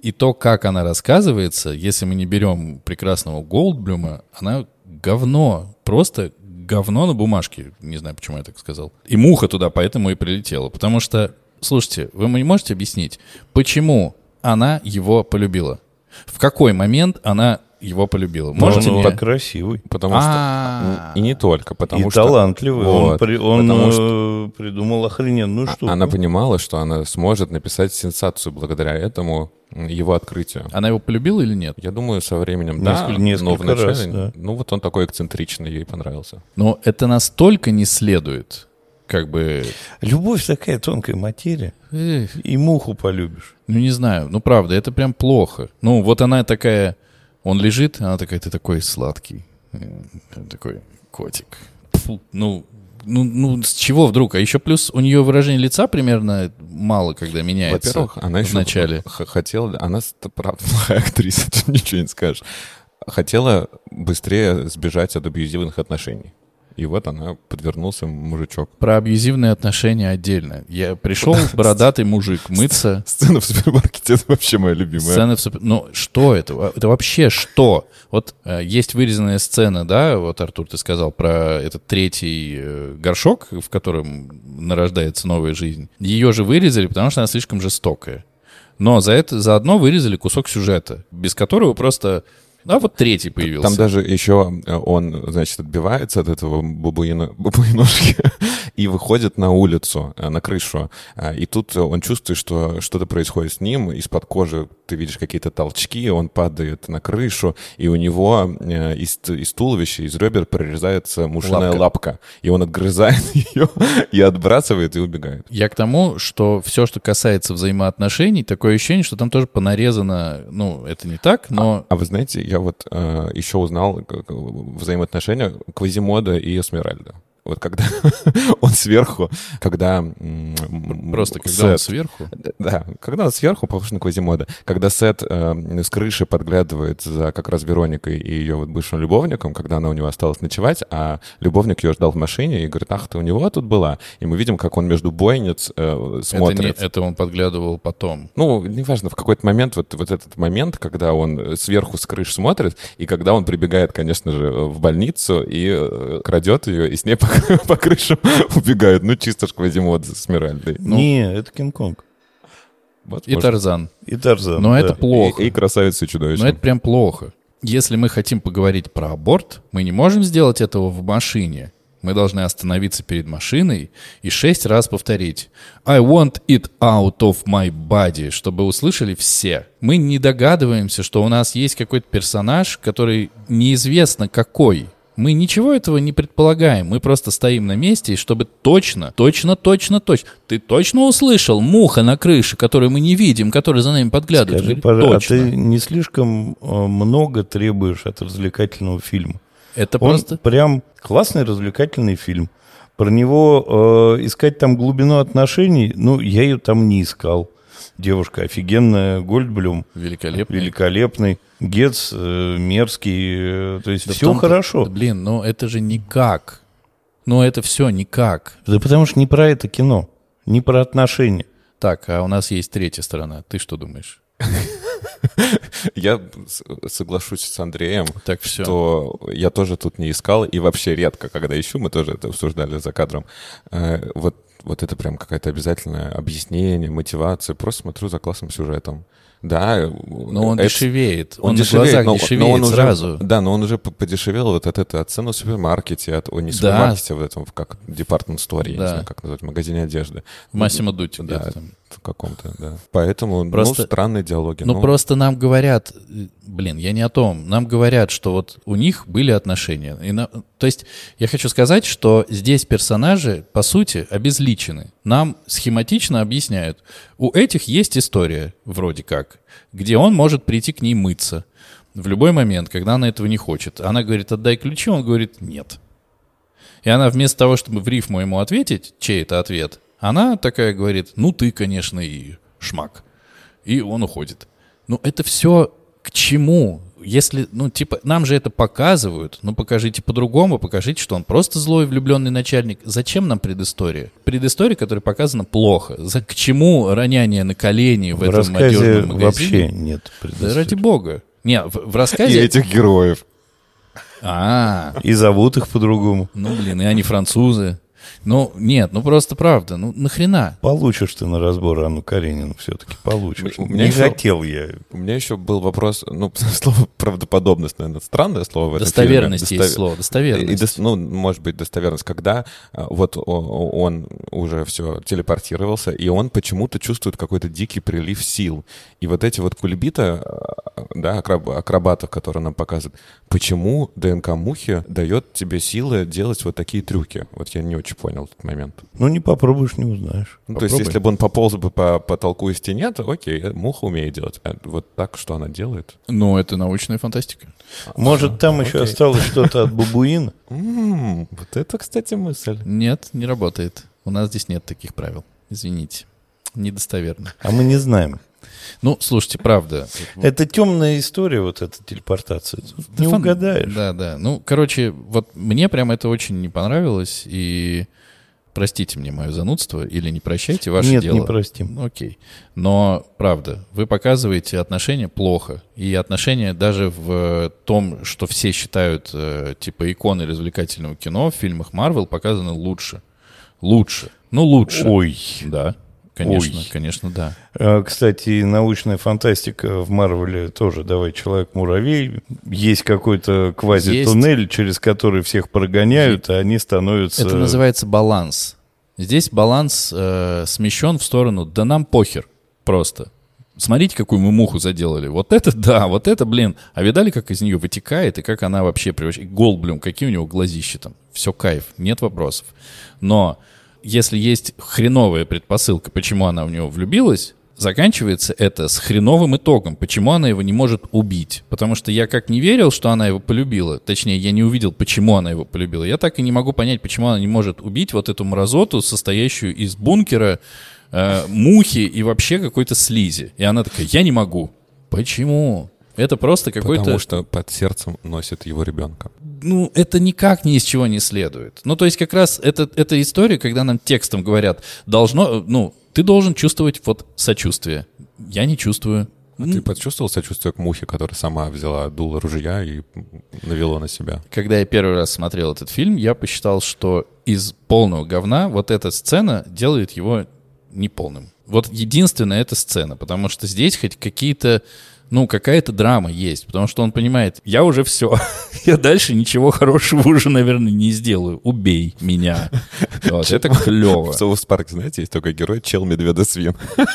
и то, как она рассказывается, если мы не берем прекрасного Голдблюма, она говно, просто говно на бумажке. Не знаю, почему я так сказал. И муха туда поэтому и прилетела. Потому что, слушайте, вы мне можете объяснить, почему она его полюбила? В какой момент она его полюбила. Но Можете он мне... красивый. Потому что... А. И не только, потому и что... талантливый. он Вот, при- он потому э, придумал охрененную А- штуку. Она понимала, что она сможет написать сенсацию благодаря этому его открытию. Она его полюбила или нет? Я думаю, со временем, Несколько- да, несколько но вначале, раз, да. ну вот он такой эксцентричный, ей понравился. Но это настолько не следует, как бы... Любовь такая тонкая материя. эх, И муху полюбишь. ну, не знаю. Ну, правда, это прям плохо. Ну, вот она такая... Он лежит, она такая, ты такой сладкий. Такой котик. Фу, ну, ну, ну, с чего вдруг? А еще плюс у нее выражение лица примерно мало, когда меняется. Во-первых, она еще в начале. х- хотела, она правда плохая актриса, ничего не скажешь. Хотела быстрее сбежать от абьюзивных отношений. И вот она подвернулся мужичок. Про абьюзивные отношения отдельно. Я пришел, бородатый мужик, мыться. Сцена в супермаркете это вообще моя любимая. Сцены в супер... Ну, что это? Это вообще что? Вот э, есть вырезанная сцена, да, вот, Артур, ты сказал про этот третий э, горшок, в котором нарождается новая жизнь. Ее же вырезали, потому что она слишком жестокая. Но за это заодно вырезали кусок сюжета, без которого просто... А вот третий появился. Там даже еще э, он, значит, отбивается от этого бабуина, бабуиношки и выходит на улицу, э, на крышу. А, И тут он чувствует, что что-то происходит с ним. Из-под кожи ты видишь какие-то толчки, он падает на крышу, и у него э, из, из туловища, из ребер прорезается мушиная Лапка. лапка. И он отгрызает ее и отбрасывает и убегает. Я к тому, что все, что касается взаимоотношений, такое ощущение, что там тоже понарезано, ну, это не так, но... А вы знаете, я вот э, еще узнал э, взаимоотношения Квазимода и Эсмеральда. Вот когда он сверху, когда... Просто когда он Сет- сверху... Да, когда он сверху, похож на Квазимода. Когда Сет э, с крыши подглядывает за как раз Вероникой и ее вот бывшим любовником, когда она у него осталась ночевать, а любовник ее ждал в машине и говорит, ах, ты у него тут была. И мы видим, как он между бойниц э, Это, смотрит. не, это он подглядывал потом. Ну, неважно, в какой-то момент, вот, вот этот момент, когда он э, сверху с крыш смотрит, и когда он прибегает, конечно же, в больницу и э, крадет ее, и с ней по крышам убегает. Ну, чисто ж Квазимод с Смиральдой. Ну, Не, это Кинг-Конг. вот, И может, Тарзан. И Тарзан. Но да. это плохо. И, и красавица и чудовище. Но это прям плохо. Если мы хотим поговорить про аборт, мы не можем сделать этого в машине. Мы должны остановиться перед машиной и шесть раз повторить «I want it out of my body», чтобы услышали все. Мы не догадываемся, что у нас есть какой-то персонаж, который неизвестно какой. Мы ничего этого не предполагаем. Мы просто стоим на месте, и чтобы точно, точно, точно, точно. Ты точно услышал муха на крыше, которую мы не видим, которая за нами подглядывает? Скажи, пожалуйста, а ты не слишком э, много требуешь от развлекательного фильма? Это Он просто... прям классный развлекательный фильм. Про него э, искать там глубину отношений, ну, я ее там не искал. Девушка офигенная, Гольдблюм Великолепно. великолепный, Гец э, мерзкий, э, то есть Да все том-то- хорошо. да, блин, но это же никак. Ну, это все никак. Да потому что не про это кино, не про отношения. Так, а у нас есть третья сторона. Ты что думаешь? Я соглашусь с Андреем, Так, все. что я тоже тут не искал, и вообще редко, когда ищу, мы тоже это обсуждали за кадром. Э, Вот, вот это прям какое-то обязательное объяснение, мотивация. Просто смотрю за классным сюжетом. Да, Но он это- дешевеет. Он, дешевеет, на глазах но- дешевеет но он уже, сразу. Да, но он уже по- подешевел вот от этого, от цены в супермаркете, от, о, не в супермаркете, а в этом, как департмент сторе, я Да. не знаю, как назвать, в магазине одежды. В Массимо Дутти Да, в каком-то, да. Поэтому, Просто- ну, странные диалоги. Ну, просто нам говорят, блин, я не о том, нам говорят, что вот у них были отношения. И на- то есть я хочу сказать, что здесь персонажи, по сути, обезличены. Нам схематично объясняют, у этих есть история, вроде как, где он может прийти к ней мыться в любой момент, когда она этого не хочет. Она говорит, отдай ключи, он говорит, нет. И она вместо того, чтобы в рифму ему ответить, чей это ответ, она такая говорит, ну ты, конечно, и шмак. И он уходит. Ну это все к чему? Если, ну, типа, нам же это показывают, ну, покажите по-другому, покажите, что он просто злой влюбленный начальник. Зачем нам предыстория? Предыстория, которая показана плохо. За, к чему роняние на колени в, В этом одежном магазине? вообще нет Да ради бога. Не, в, в И рассказе... этих героев. А, И зовут их по-другому. ну, блин, и они французы. Ну, нет, ну просто правда, ну нахрена? Получишь ты на разбор Анну Каренину все-таки, получишь. У меня Не еще- хотел я. У меня еще был вопрос, ну, слово правдоподобность, наверное, странное слово в этом Достоверность фильме. есть слово, И достоверность. дос- ну, может быть, достоверность, когда а, вот он уже все телепортировался, и он почему-то чувствует какой-то дикий прилив сил. И вот эти вот кульбита, а, да, акробатов, которые нам показывают, почему ДНК мухи дает тебе силы делать вот такие трюки? Вот я не очень понял этот момент. Ну, не попробуешь, не узнаешь. Ну, то есть, если бы он пополз бы по потолку и стене, то окей, муха умеет делать. А вот так, что она делает? Ну, это научная фантастика. Может, там еще окей. осталось что-то от бабуина? Вот это, кстати, мысль. Нет, не работает. У нас здесь нет таких правил. Извините. Недостоверно. А мы не знаем. Ну, слушайте, правда. Это темная история, вот эта телепортация. Тут Не Фан- угадаешь. Да, да. Ну, короче, вот мне прям это очень не понравилось. И простите мне мое занудство или не прощайте, ваше Нет, дело. не простим. Ну, Окей. Но, правда, вы показываете отношения плохо. И отношения даже в том, что все считают, э, типа, иконой развлекательного кино, в фильмах Марвел показаны лучше. Лучше. Ну, лучше. Ой. Да. Конечно, Ой. конечно, да. А, Кстати, научная фантастика в Марвеле тоже. Давай, Человек-муравей. Есть какой-то квази-туннель, через который всех прогоняют, а они становятся... Это называется баланс. Здесь баланс э, смещен в сторону, да нам похер просто. Смотрите, какую мы муху заделали. Вот это да, вот это, блин. А видали, как из нее вытекает и как она вообще превращается? Голблюм, какие у него глазища там. Все кайф, нет вопросов. Но если есть хреновая предпосылка, почему она в него влюбилась, заканчивается это с хреновым итогом, почему она его не может убить. Потому что я как не верил, что она его полюбила, точнее, я не увидел, почему она его полюбила, я так и не могу понять, почему она не может убить вот эту мразоту, состоящую из бункера, э, мухи и вообще какой-то слизи. И она такая, я не могу. Почему? Это просто какой-то... Потому что под сердцем носит его ребенка. ну, это никак ни из чего не следует. Ну, то есть как раз это, эта история, когда нам текстом говорят, должно, ну, ты должен чувствовать вот сочувствие. Я не чувствую. А ты почувствовал сочувствие к мухе, которая сама взяла дуло ружья и навело на себя? Когда я первый раз смотрел этот фильм, я посчитал, что из полного говна вот эта сцена делает его неполным. Вот единственная эта сцена, потому что здесь хоть какие-то, ну, какая-то драма есть, потому что он понимает, я уже все, я дальше ничего хорошего уже, наверное, не сделаю, убей меня. Вот, это клево. В Соус Парк, знаете, есть такой герой чел медведа свин.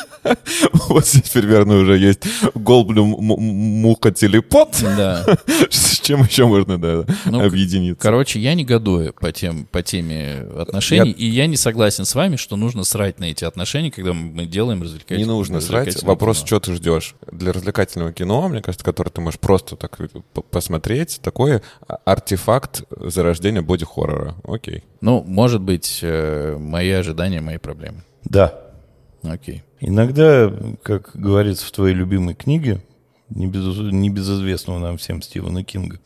Вот здесь примерно уже есть м- муха телепот. Да. С чем еще можно да, Ну, объединиться? Короче, я негодую по, тем, по теме отношений, и я не согласен с вами, что нужно срать на эти отношения, когда мы делаем развлекательное Не нужно срать. Вопрос, что ты ждешь. Для развлекательного кино, мне кажется, которое ты можешь просто так п- посмотреть, такой артефакт зарождения боди-хоррора. Окей. Ну, может быть, э, мои ожидания, мои проблемы. Да. Окей. Иногда, как говорится в твоей любимой книге, небезу- небезызвестного нам всем Стивена Кинга,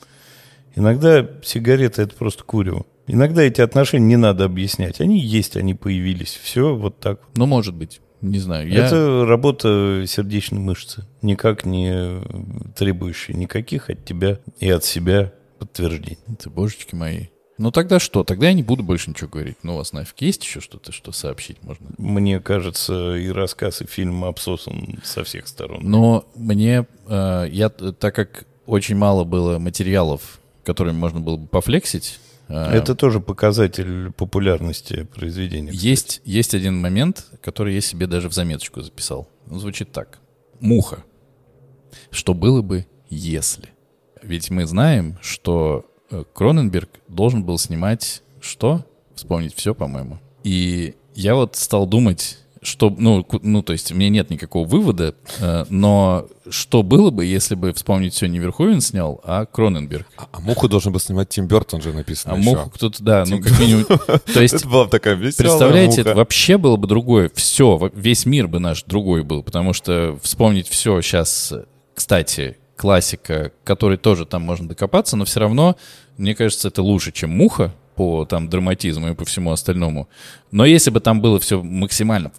иногда сигарета — это просто курево. Иногда эти отношения не надо объяснять. Они есть, они появились. Все вот так. Ну, может быть. Не знаю. Я... Это работа сердечной мышцы, никак не требующая никаких от тебя и от себя подтверждений. Ты, божечки мои. Ну, тогда что? Тогда я не буду больше ничего говорить. Ну, у вас нафиг есть еще что-то, что сообщить можно? Мне кажется, и рассказ, и фильм обсосан со всех сторон. Но мне, э, я, т- так как очень мало было материалов, которыми можно было бы пофлексить, э, Это тоже показатель популярности произведения. Есть, есть один момент, который я себе даже в заметочку записал. Он звучит так. Муха. Что было бы, если? Ведь мы знаем, что э, Кроненберг должен был снимать что? Вспомнить все, по-моему. И я вот стал думать, что, ну, ну, то есть у меня нет никакого вывода, э, но что было бы, если бы вспомнить все не Верховен снял, а Кроненберг? А, а муху должен был снимать Тим Бертон же написано А еще. муху кто-то, да, ну как минимум. То есть Это была бы такая веселая Представляете, муха. это вообще было бы другое. Все, весь мир бы наш другой был, потому что вспомнить все сейчас, кстати, классика, которой тоже там можно докопаться, но все равно, мне кажется, это лучше, чем муха по там драматизму и по всему остальному. Но если бы там было все максимально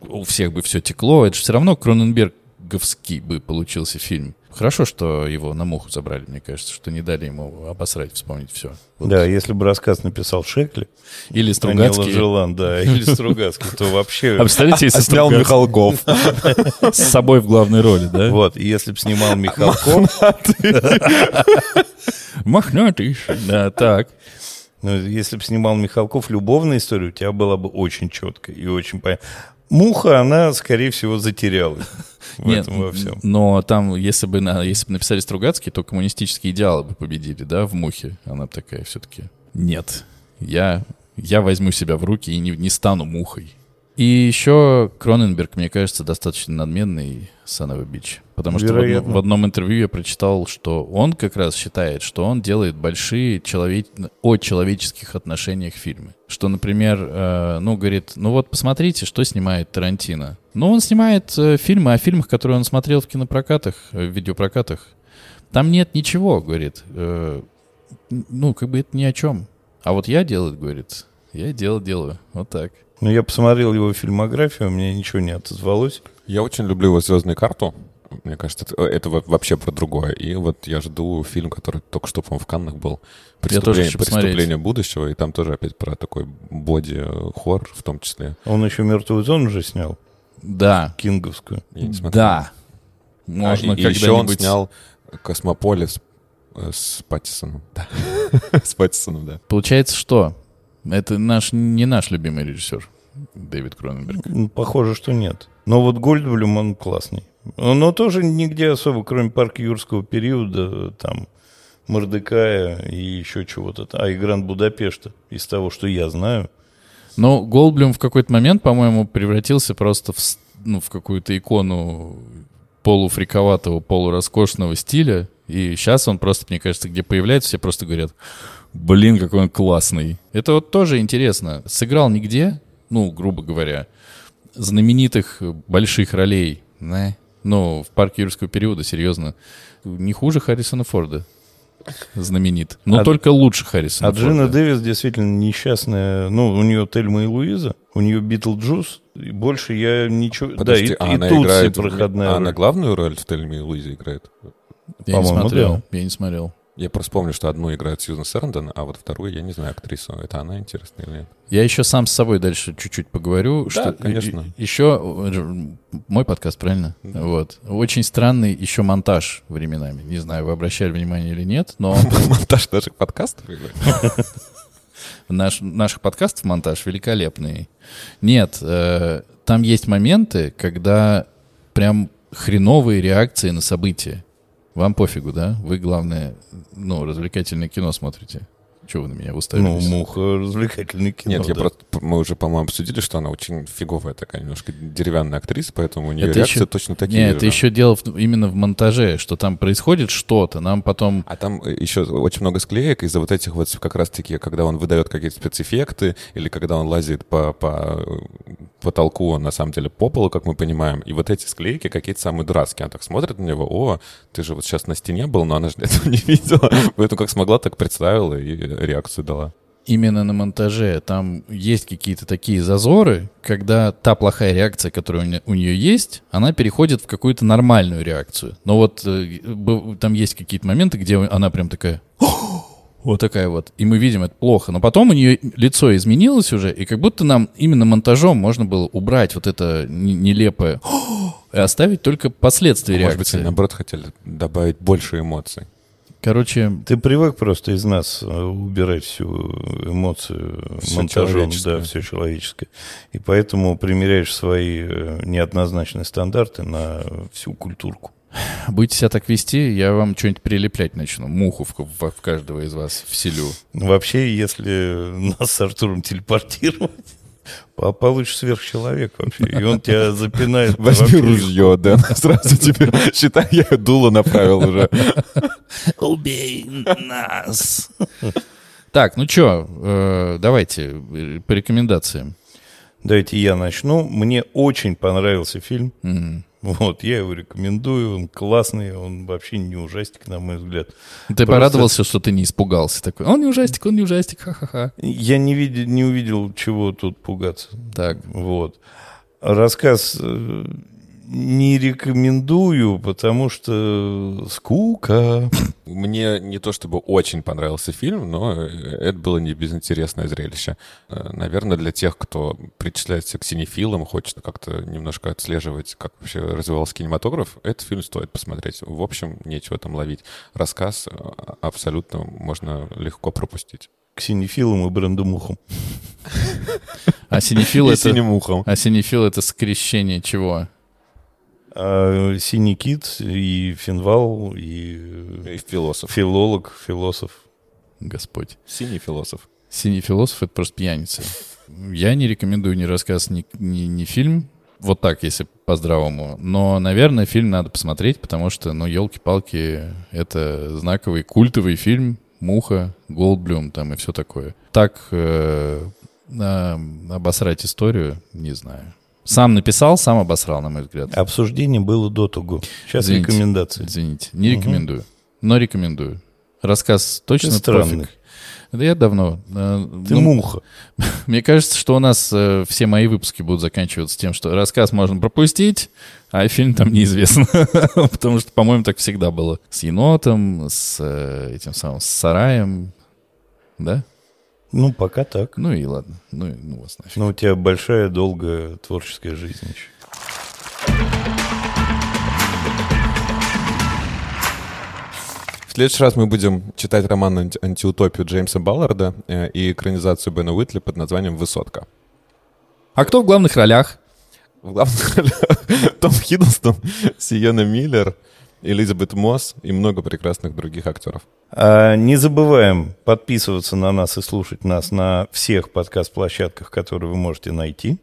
у всех бы все текло, это же все равно Кроненберговский бы получился фильм. Хорошо, что его на муху забрали, мне кажется, что не дали ему обосрать, вспомнить все. Вот. Да, если бы рассказ написал Шекли, Или Стругацкий. Ладжелан, да, или Стругацкий, то вообще... А представляете, если Снял Михалков. с собой в главной роли, да? Вот, и если бы снимал Михалков, Мохнатый. Да, так. Ну, если бы снимал Михалков любовную историю, у тебя была бы очень четкая и очень понятна. Муха, она, скорее всего, затерялась в Нет, этом во всем. но там, если бы, на- если бы написали Стругацкий, то коммунистические идеалы бы победили, да, в мухе. Она такая все-таки. Нет, я, я возьму себя в руки и не, не стану мухой. И еще Кроненберг, мне кажется, достаточно надменный Санова Бич. Потому что в Вероятно. в одном интервью я прочитал, что он как раз считает, что он делает большие человек... о человеческих отношениях фильмы. Что, например, э, ну, говорит, ну вот посмотрите, что снимает Тарантино. Ну, он снимает э, фильмы о фильмах, которые он смотрел в кинопрокатах, э, в видеопрокатах. Там нет ничего, говорит. э, ну, как бы это ни о чем. А вот я делаю, говорит, я дело делаю. Вот так. Ну, я посмотрел его фильмографию, мне ничего не отозвалось. Я очень люблю его «Звездную карту». Мне кажется, это, это во- вообще про другое. И вот я жду фильм, который только что, по-моему, в Каннах был. Я тоже «Преступление. «Преступление будущего». И там тоже опять про такой боди-хоррор в том числе. Он еще «Мертвую зону» уже снял, Да, кинговскую. Я не смотрел. да. А, Можно и, и еще он снял «Космополис» э, с Паттисоном. С Паттисоном, да. Получается, что? Это наш, не наш любимый режиссер, Дэвид Кроненберг. Похоже, что нет. Но вот Гольдблюм, он классный. Но тоже нигде особо, кроме парка юрского периода, там, Мордекая и еще чего-то. А, и Гранд Будапешта, из того, что я знаю. Но Голдблюм в какой-то момент, по-моему, превратился просто в, ну, в какую-то икону полуфриковатого, полуроскошного стиля. И сейчас он просто, мне кажется, где появляется, все просто говорят, блин, какой он классный. Это вот тоже интересно. Сыграл нигде, ну, грубо говоря, знаменитых э, больших ролей. Не. Ну, в парке юрского периода, серьезно, не хуже Харрисона Форда. Знаменит. Но А- только лучше Харрисона А Джина Форда. Дэвис действительно несчастная. Ну, у нее Тельма и Луиза, у нее Битлджус. И больше я ничего... Подожди, да, и, а и она Тутси играет... проходная а она роль. главную роль в Тельме и Луизе играет? Я не смотрел. Я не смотрел. Я просто помню, что одну играет Сьюзан Сэрндон, а вот вторую я не знаю актрису. Это она интересная или нет? Я еще сам с собой дальше чуть-чуть поговорю. Да, что конечно. и- Еще э, мой подкаст, правильно? Вот. Очень странный еще монтаж временами. Не знаю, вы обращали внимание или нет, но Монтаж наших подкастов? наш, наших подкастов монтаж великолепный. Нет, э, там есть моменты, когда прям хреновые реакции на события. Вам пофигу, да? Вы, главное, ну, развлекательное кино смотрите. Чего вы на меня Ну, уставились? муха, развлекательный кино. Нет, я да. просто... Мы уже, по-моему, обсудили, что она очень фиговая такая, немножко деревянная актриса, поэтому у нее Это реакции еще- точно такие Нет, это же. еще дело в- именно в монтаже, что там происходит что-то, нам потом... А там э, еще очень много склеек из-за вот этих вот как раз-таки, когда он выдает какие-то спецэффекты, или когда он лазит по, по э, потолку, он на самом деле по полу, как мы понимаем. И вот эти склейки какие-то самые дурацкие. Она так смотрит на него, о, ты же вот сейчас на стене был, но она же этого не видела. Поэтому как смогла, так представила и реакцию дала. Именно на монтаже там есть какие-то такие зазоры, когда та плохая реакция, которая у не- у нее есть, она переходит в какую-то нормальную реакцию. Но вот э, там есть какие-то моменты, где она прям такая... Вот такая вот. И мы видим, это плохо. Но потом у нее лицо изменилось уже, и как будто нам именно монтажом можно было убрать вот это нелепое и оставить только последствия А Может быть, реакции. они, наоборот, хотели добавить больше эмоций. Короче, Ты привык просто из нас э, убирать всю эмоцию Всё монтажом, да, все человеческое. И поэтому примеряешь свои э, неоднозначные стандарты на всю культурку. будете себя так вести, я вам что-нибудь прилеплять начну. Муху в, в- в каждого из вас вселю. Вообще, если нас с Артуром телепортировать, по- получишь сверхчеловек вообще. И он тебя запинает. Возьми ружье, да, сразу тебе, считай, я дуло направил уже. Убей нас! Так, ну что, давайте э, по рекомендациям. Давайте я начну. Мне очень понравился фильм. Вот, я его рекомендую. Он классный, он вообще не ужастик, на мой взгляд. Ты Просто- порадовался, что ты не испугался такой. Он не ужастик, он не ужастик, ха-ха-ха. Я не, видел, не увидел, чего тут пугаться. Так, Вот. Рассказ э, Не рекомендую, потому что скука. Мне не то чтобы очень понравился фильм, но это было не безинтересное зрелище. Э, Наверное, для тех, кто причисляется к синефилам, хочет как-то немножко отслеживать, как вообще развивался кинематограф, этот фильм стоит посмотреть. В общем, нечего там ловить. Рассказ э, абсолютно можно легко пропустить. К синефилам и брендумухам. А синефил это... А синефил это скрещение чего? А синий кит и финвал, и И философ. филолог, философ. Господь. Синий философ. Синий философ — это просто пьяница. Я не рекомендую ни рассказ, ни, ни, ни фильм. Вот так, если по-здравому. Но, наверное, фильм надо посмотреть, потому что, ну, елки-палки, это знаковый культовый фильм. Муха, Голдблюм там и все такое. Так э, а, обосрать историю, не знаю. Сам написал, сам обосрал, на мой взгляд. Обсуждение было до того. Сейчас Извините. рекомендации. Извините, не рекомендую. Но рекомендую. Рассказ точно Ты странный. Да я давно. э, Ты ну, муха. Мне кажется, что у нас э, все мои выпуски будут заканчиваться тем, что рассказ можно пропустить, а фильм там неизвестно. Потому что, по-моему, так всегда было. С енотом, с э, этим самым, с сараем. Да? Ну, пока так. Ну и ладно. Ну, и- ну вас нафиг. Но у тебя большая, долгая творческая жизнь еще. В следующий раз мы будем читать роман «Анти- «Антиутопию» Джеймса Балларда э, и экранизацию Бена Уитли под названием «Высотка». А кто в главных ролях? В главных ролях Том Хиддлстон, Сиена Миллер, Элизабет Мосс и много прекрасных других актеров. А не забываем подписываться на нас и слушать нас на всех подкаст-площадках, которые вы можете найти.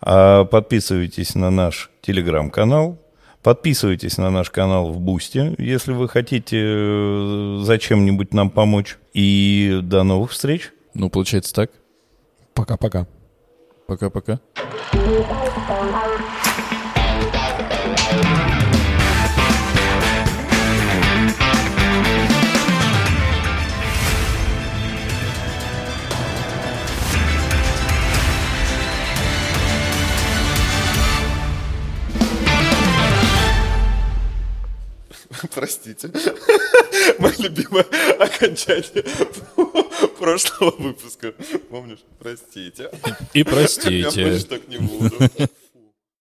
А подписывайтесь на наш телеграм-канал. Подписывайтесь на наш канал в Бусте, если вы хотите э, зачем-нибудь нам помочь. И до новых встреч. Ну, получается так. Пока-пока. Пока-пока. Простите. Мое любимое окончание прошлого выпуска. Помнишь? Простите. И Я простите. больше так не буду.